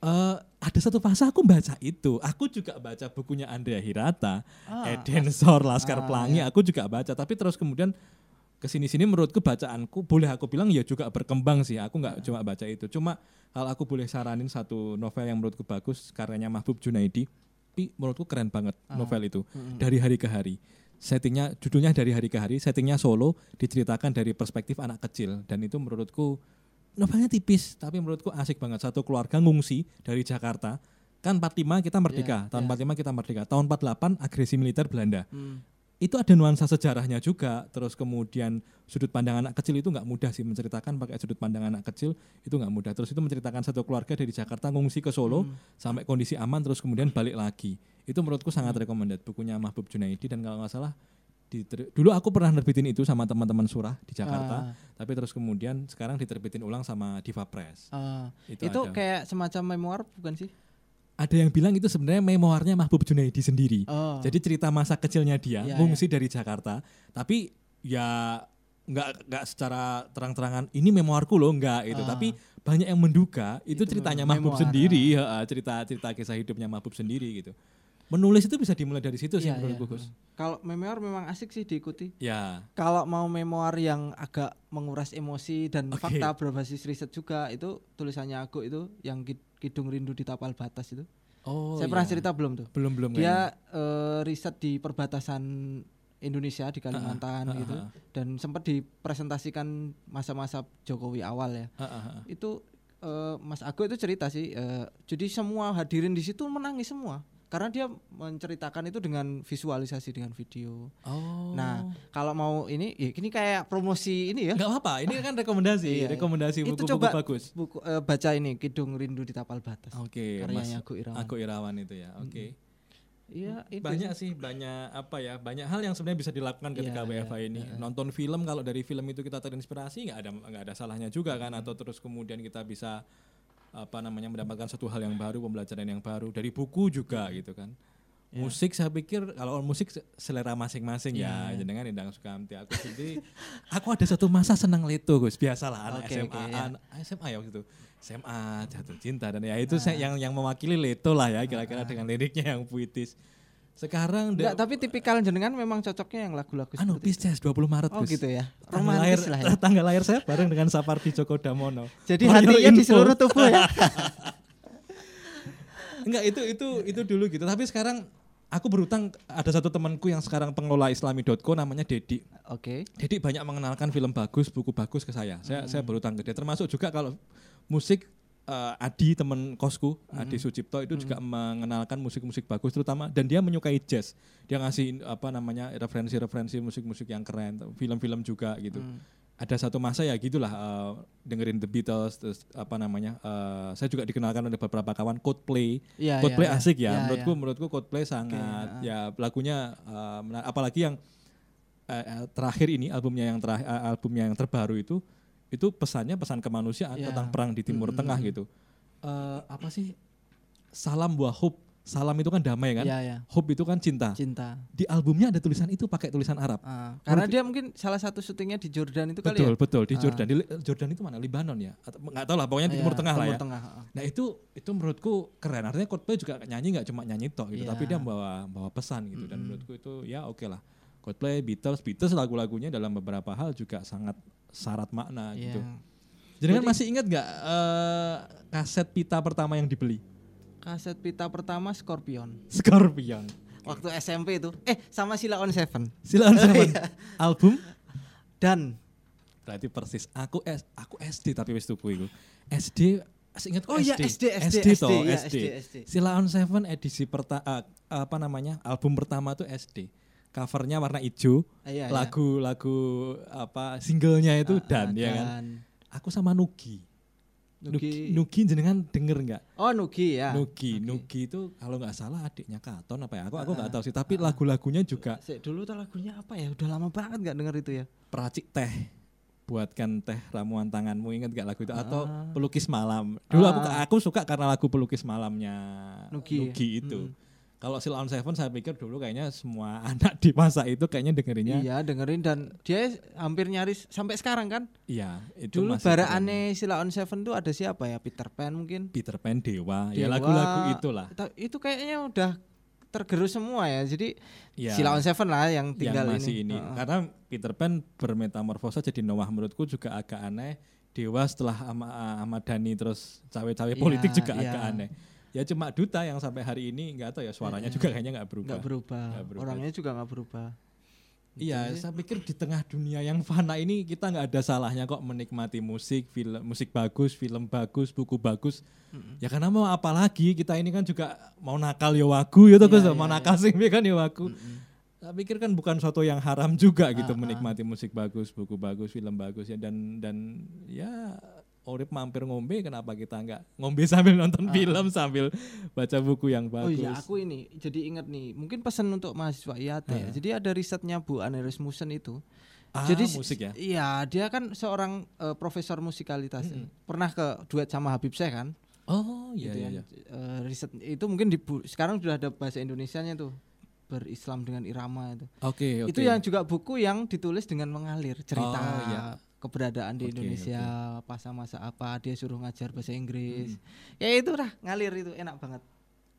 eh, ada satu fase aku baca itu. Aku juga baca bukunya Andrea Hirata, Ah, Eden Sor, Laskar ah, Pelangi. Aku juga baca, tapi terus kemudian ke sini-sini menurutku bacaanku boleh aku bilang ya juga berkembang sih. Aku nggak cuma baca itu. Cuma kalau aku boleh saranin satu novel yang menurutku bagus karyanya Mahbub Junaidi, tapi menurutku keren banget novel itu dari hari ke hari. Settingnya judulnya dari hari ke hari, settingnya Solo diceritakan dari perspektif anak kecil dan itu menurutku novelnya tipis tapi menurutku asik banget. Satu keluarga ngungsi dari Jakarta. Kan 45 kita merdeka, Iya, tahun iya. 45 kita merdeka. Tahun 48 agresi militer Belanda Hmm. itu ada nuansa sejarahnya juga terus kemudian sudut pandang anak kecil itu nggak mudah sih menceritakan pakai sudut pandang anak kecil itu nggak mudah terus itu menceritakan satu keluarga dari Jakarta ngungsi ke Solo sampai kondisi aman terus kemudian balik lagi itu menurutku sangat recommended bukunya Mahbub Junaidi dan kalau nggak salah diter- dulu aku pernah nerbitin itu sama teman-teman surah di Jakarta Ah. tapi terus kemudian sekarang diterbitin ulang sama Diva Press Ah, Itu itu, ada. kayak semacam memoir bukan sih? ada yang bilang itu sebenarnya memoarnya Mahbub Junaidi sendiri Oh. Jadi cerita masa kecilnya dia Iya, ngungsi dari Jakarta, tapi ya nggak nggak secara terang-terangan ini memoarku loh nggak itu, Ah. tapi banyak yang menduga itu, Itu ceritanya Mahbub memoar, sendiri, ya, cerita cerita kisah hidupnya Mahbub sendiri gitu. Menulis itu bisa dimulai dari situ sih Iya, menurutku iya. Gus. Kalau memoir memang asik sih diikuti. Ya, Kalau mau memoir yang agak menguras emosi dan Oke. fakta berbasis riset juga itu tulisannya aku itu yang Kid- Kidung Rindu di Tapal Batas itu. oh Saya pernah iya. cerita belum tuh? belum belum Dia eh, riset di perbatasan Indonesia di Kalimantan Ah, ah, gitu ah. dan sempat dipresentasikan masa-masa Jokowi awal ya. Itu eh, Mas Ago itu cerita sih. eh, jadi semua hadirin di situ menangis semua karena dia menceritakan itu dengan visualisasi dengan video. Oh. Nah, kalau mau ini, ya ini kayak promosi ini ya. nggak apa-apa, ini kan rekomendasi, Iya, iya. rekomendasi buku-buku coba bagus. Buku eh, baca ini Kidung Rindu di Tapal Batas. Oke, Mas Karyanya Aku Irawan. Aku Irawan itu ya. Oke. Iya, itu banyak sih banyak apa ya banyak hal yang sebenarnya bisa dilakukan ketika Iya, WFH ini nonton film kalau dari film itu kita terinspirasi nggak ada nggak ada salahnya juga kan atau terus kemudian kita bisa apa namanya mendapatkan satu hal yang baru pembelajaran yang baru dari buku juga gitu kan. Musik saya pikir kalau musik se- selera masing-masing ya. Jenengan Endang Sukamti aku sendiri. Aku ada satu masa senang leto Gus. Biasalah anak Oke, SMA oke, ya. anak SMA ya waktu itu. SMA jatuh cinta dan ya itu saya yang yang mewakili leto lah ya kira-kira dengan liriknya yang puitis sekarang Enggak, tapi tipikal jenengan memang cocoknya yang lagu-lagu anu. Pisces 20 Maret Oh Gus. gitu ya. Tanggal lahir, lah ya. tanggal lahir saya bareng dengan Sapardi Djoko Damono. Jadi For hatinya di seluruh tubuh ya. Enggak itu itu itu dulu gitu. Tapi sekarang aku berutang ada satu temanku yang sekarang pengelola islami.co namanya Dedi. Oke. Dedi banyak mengenalkan film bagus, buku bagus ke saya. Saya saya berutang ke dia. Termasuk juga kalau musik eh, Adi teman kosku, Adi Sucipto itu juga mengenalkan musik-musik bagus terutama dan dia menyukai jazz. Dia ngasih apa namanya referensi-referensi musik-musik yang keren, film-film juga gitu. Ada satu masa ya gitulah eh, dengerin The Beatles terus apa namanya eh, saya juga dikenalkan oleh beberapa kawan Coldplay. Iya, Coldplay iya, iya. asik ya. Iya, menurutku iya. menurutku Coldplay sangat ya lagunya menar- apalagi yang eh, terakhir ini albumnya yang terakhir albumnya yang terbaru itu itu pesannya pesan kemanusiaan Ya. tentang perang di Timur Tengah gitu. Eh, apa sih? Salam buah hope. Salam itu kan damai kan? Iya, iya. Hope itu kan cinta. Cinta. Di albumnya ada tulisan itu pakai tulisan Arab. Ah, karena dia mungkin salah satu syutingnya di Jordan itu kali betul, ya. betul di Ah. Jordan. Di Jordan itu mana? Libanon ya? Atau nggak tahu lah, pokoknya di Iya, Timur Tengah lah Timur ya. Tengah. ah. Nah itu itu menurutku keren. Artinya Coldplay juga nyanyi nggak cuma nyanyi tok gitu, Iya. tapi dia bawa bawa pesan gitu. Dan menurutku itu ya oke lah. Coldplay, Beatles, Beatles lagu-lagunya dalam beberapa hal juga sangat syarat makna Iya. gitu. Jadi kan masih ingat nggak eh, kaset pita pertama yang dibeli? Kaset pita pertama Scorpion. Scorpion. Waktu SMP itu. Eh, sama Sila on Seven. Silakan Seven. Iya. Album Dan berarti persis. Aku S, aku SD tapi wis tuku iku. SD Seingatku Oh iya SD. SD SD SD, toh, ya, SD. SD SD. Sila on Seven edisi perta eh, apa namanya? Album pertama tuh SD. Covernya warna hijau, Ah, iya, iya. lagu-lagu apa singlenya itu Ah, dan ah, ya kan. Dan Aku sama Nugi. Nugi. Nugi jenengan denger nggak? Oh Nugi ya. Nugi, Oke. Nugi itu kalau nggak salah adiknya Katon apa ya? Aku aku nggak tahu sih. Tapi lagu-lagunya juga Sik, dulu tuh lagunya apa ya? Udah lama banget nggak denger itu ya. peracik teh. Buatkan teh ramuan tanganmu ingat gak lagu itu atau pelukis malam. Dulu aku aku suka karena lagu pelukis malamnya Nugi Nugi, ya? itu. Mm. Kalau Still on Seven saya pikir dulu kayaknya semua anak di masa itu kayaknya dengerinnya Iya dengerin dan dia hampir nyaris sampai sekarang kan. iya itu Dulu masih bara aneh Sila on Seven tuh ada siapa ya? Peter Pan mungkin. Peter Pan Dewa, ya Dewa. lagu-lagu itulah. Itu kayaknya udah tergerus semua ya. Jadi Ya, Sila on Seven lah yang tinggal yang masih ini. Heeh. Karena Peter Pan bermetamorfosa jadi Noah menurutku juga agak aneh. Dewa setelah Ahmad Dhani terus cawe-cawe Iya, politik juga iya. agak aneh. Ya cuma duta yang sampai hari ini nggak tahu ya suaranya Iya. juga kayaknya nggak berubah. nggak berubah. Berubah. Orangnya juga nggak berubah. Iya, saya pikir di tengah dunia yang fana ini kita nggak ada salahnya kok menikmati musik, film, musik bagus, film bagus, buku bagus. Ya karena mau apa lagi kita ini kan juga mau nakal ya wagu ya tuh Iya, Gus, mau iya, nakal sing kan ya wagu. Saya pikir kan bukan suatu yang haram juga gitu ah. menikmati musik bagus, buku bagus, film bagus ya dan dan ya Orip mampir ngombe kenapa kita nggak ngombe sambil nonton film sambil baca buku yang Ah. Oh bagus. iya, aku ini jadi ingat nih, mungkin pesan untuk mahasiswa IAT ya. Heeh. Jadi ada risetnya Bu Aneris Musen itu. Ah, jadi musik ya. Iya, dia kan seorang eh, profesor musikalitas. Pernah ke duet sama Habib Syekh kan? Oh iya Gitu iya. kan. iya. Eh, riset itu mungkin di sekarang sudah ada bahasa Indonesianya tuh berislam dengan irama itu. Oke oke. Itu yang juga buku yang ditulis dengan mengalir cerita Oh, iya. Keberadaan di Oke, Indonesia pas masa apa dia suruh ngajar bahasa Inggris. Hmm. Ya itu lah ngalir itu enak banget.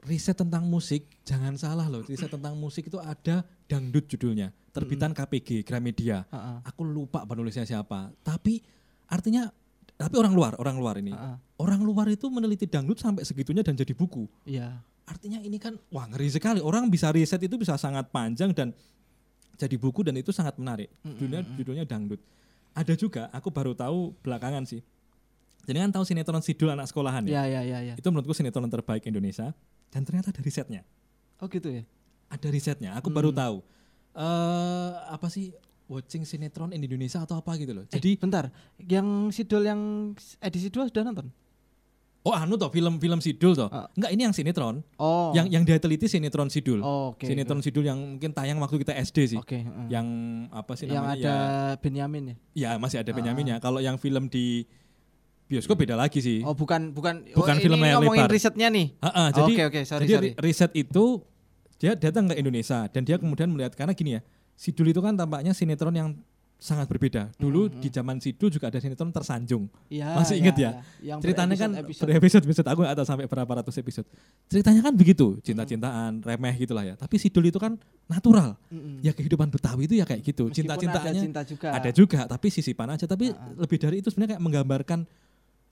riset tentang musik jangan salah loh riset tentang musik itu ada dangdut judulnya terbitan KPG Gramedia Heeh. aku lupa penulisnya siapa tapi artinya tapi orang luar orang luar ini Heeh. orang luar itu meneliti dangdut sampai segitunya dan jadi buku Iya. artinya ini kan wah ngeri sekali orang bisa riset itu bisa sangat panjang dan jadi buku dan itu sangat menarik judulnya judulnya dangdut ada juga aku baru tahu belakangan sih. Jadi kan tahu sinetron Sidul anak sekolahan ya? Iya, iya, iya, iya. itu menurutku sinetron terbaik Indonesia. Dan ternyata ada risetnya. Oh gitu ya. ada risetnya aku baru tahu. Eh apa sih watching sinetron in Indonesia atau apa gitu loh. Jadi jadi bentar, yang Sidol yang edisi 2 sudah nonton? Oh anu toh film-film Sidul toh Ah. enggak ini yang sinetron Oh. yang yang dia teliti sinetron Sidul Oh, oke. sinetron Sidul yang mungkin tayang waktu kita SD sih Oke, heeh. yang apa sih yang namanya ada ya, Benyamin ya. ya masih ada Benyaminnya kalau yang film di bioskop beda lagi sih Oh, bukan bukan Bukan oh, film ini layar ngomongin lebar. risetnya nih. Ha-ha, Oh, jadi Oke, oke, sorry, jadi sorry. ri- riset itu dia datang ke Indonesia dan dia kemudian melihat karena gini ya Sidul itu kan tampaknya sinetron yang sangat berbeda dulu Hmm, di zaman Sidul juga ada sinetron tersanjung Iya. Masih inget ya? Yang ceritanya kan berepisode-episode. berepisode episode aku tahu sampai berapa ratus episode ceritanya kan begitu cinta-cintaan remeh gitulah ya tapi Sidul itu kan natural Mm-mm. ya kehidupan Betawi itu ya kayak gitu cinta-cintaannya ada cinta juga. ada juga tapi sisipan aja tapi lebih dari itu sebenarnya kayak menggambarkan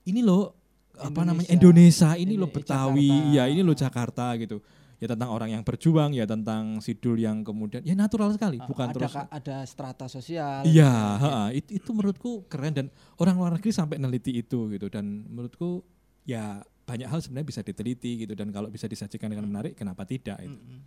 ini loh apa namanya Indonesia ini loh Ini Betawi Jakarta. ya ini loh Jakarta gitu ya tentang orang yang berjuang ya tentang Sidul yang kemudian ya natural sekali Ah, bukan ada terus ka- ada strata sosial. iya ha-ha, itu, itu menurutku keren dan orang luar negeri sampai neliti itu gitu dan menurutku ya banyak hal sebenarnya bisa diteliti gitu dan kalau bisa disajikan dengan menarik kenapa tidak itu Mm-mm.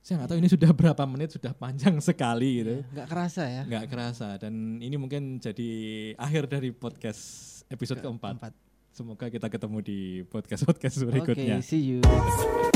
saya nggak tahu ini sudah berapa menit sudah panjang sekali gitu Nggak kerasa ya. nggak kerasa dan ini mungkin jadi akhir dari podcast episode keempat. Empat. Semoga kita ketemu di podcast podcast Oke, berikutnya. see you.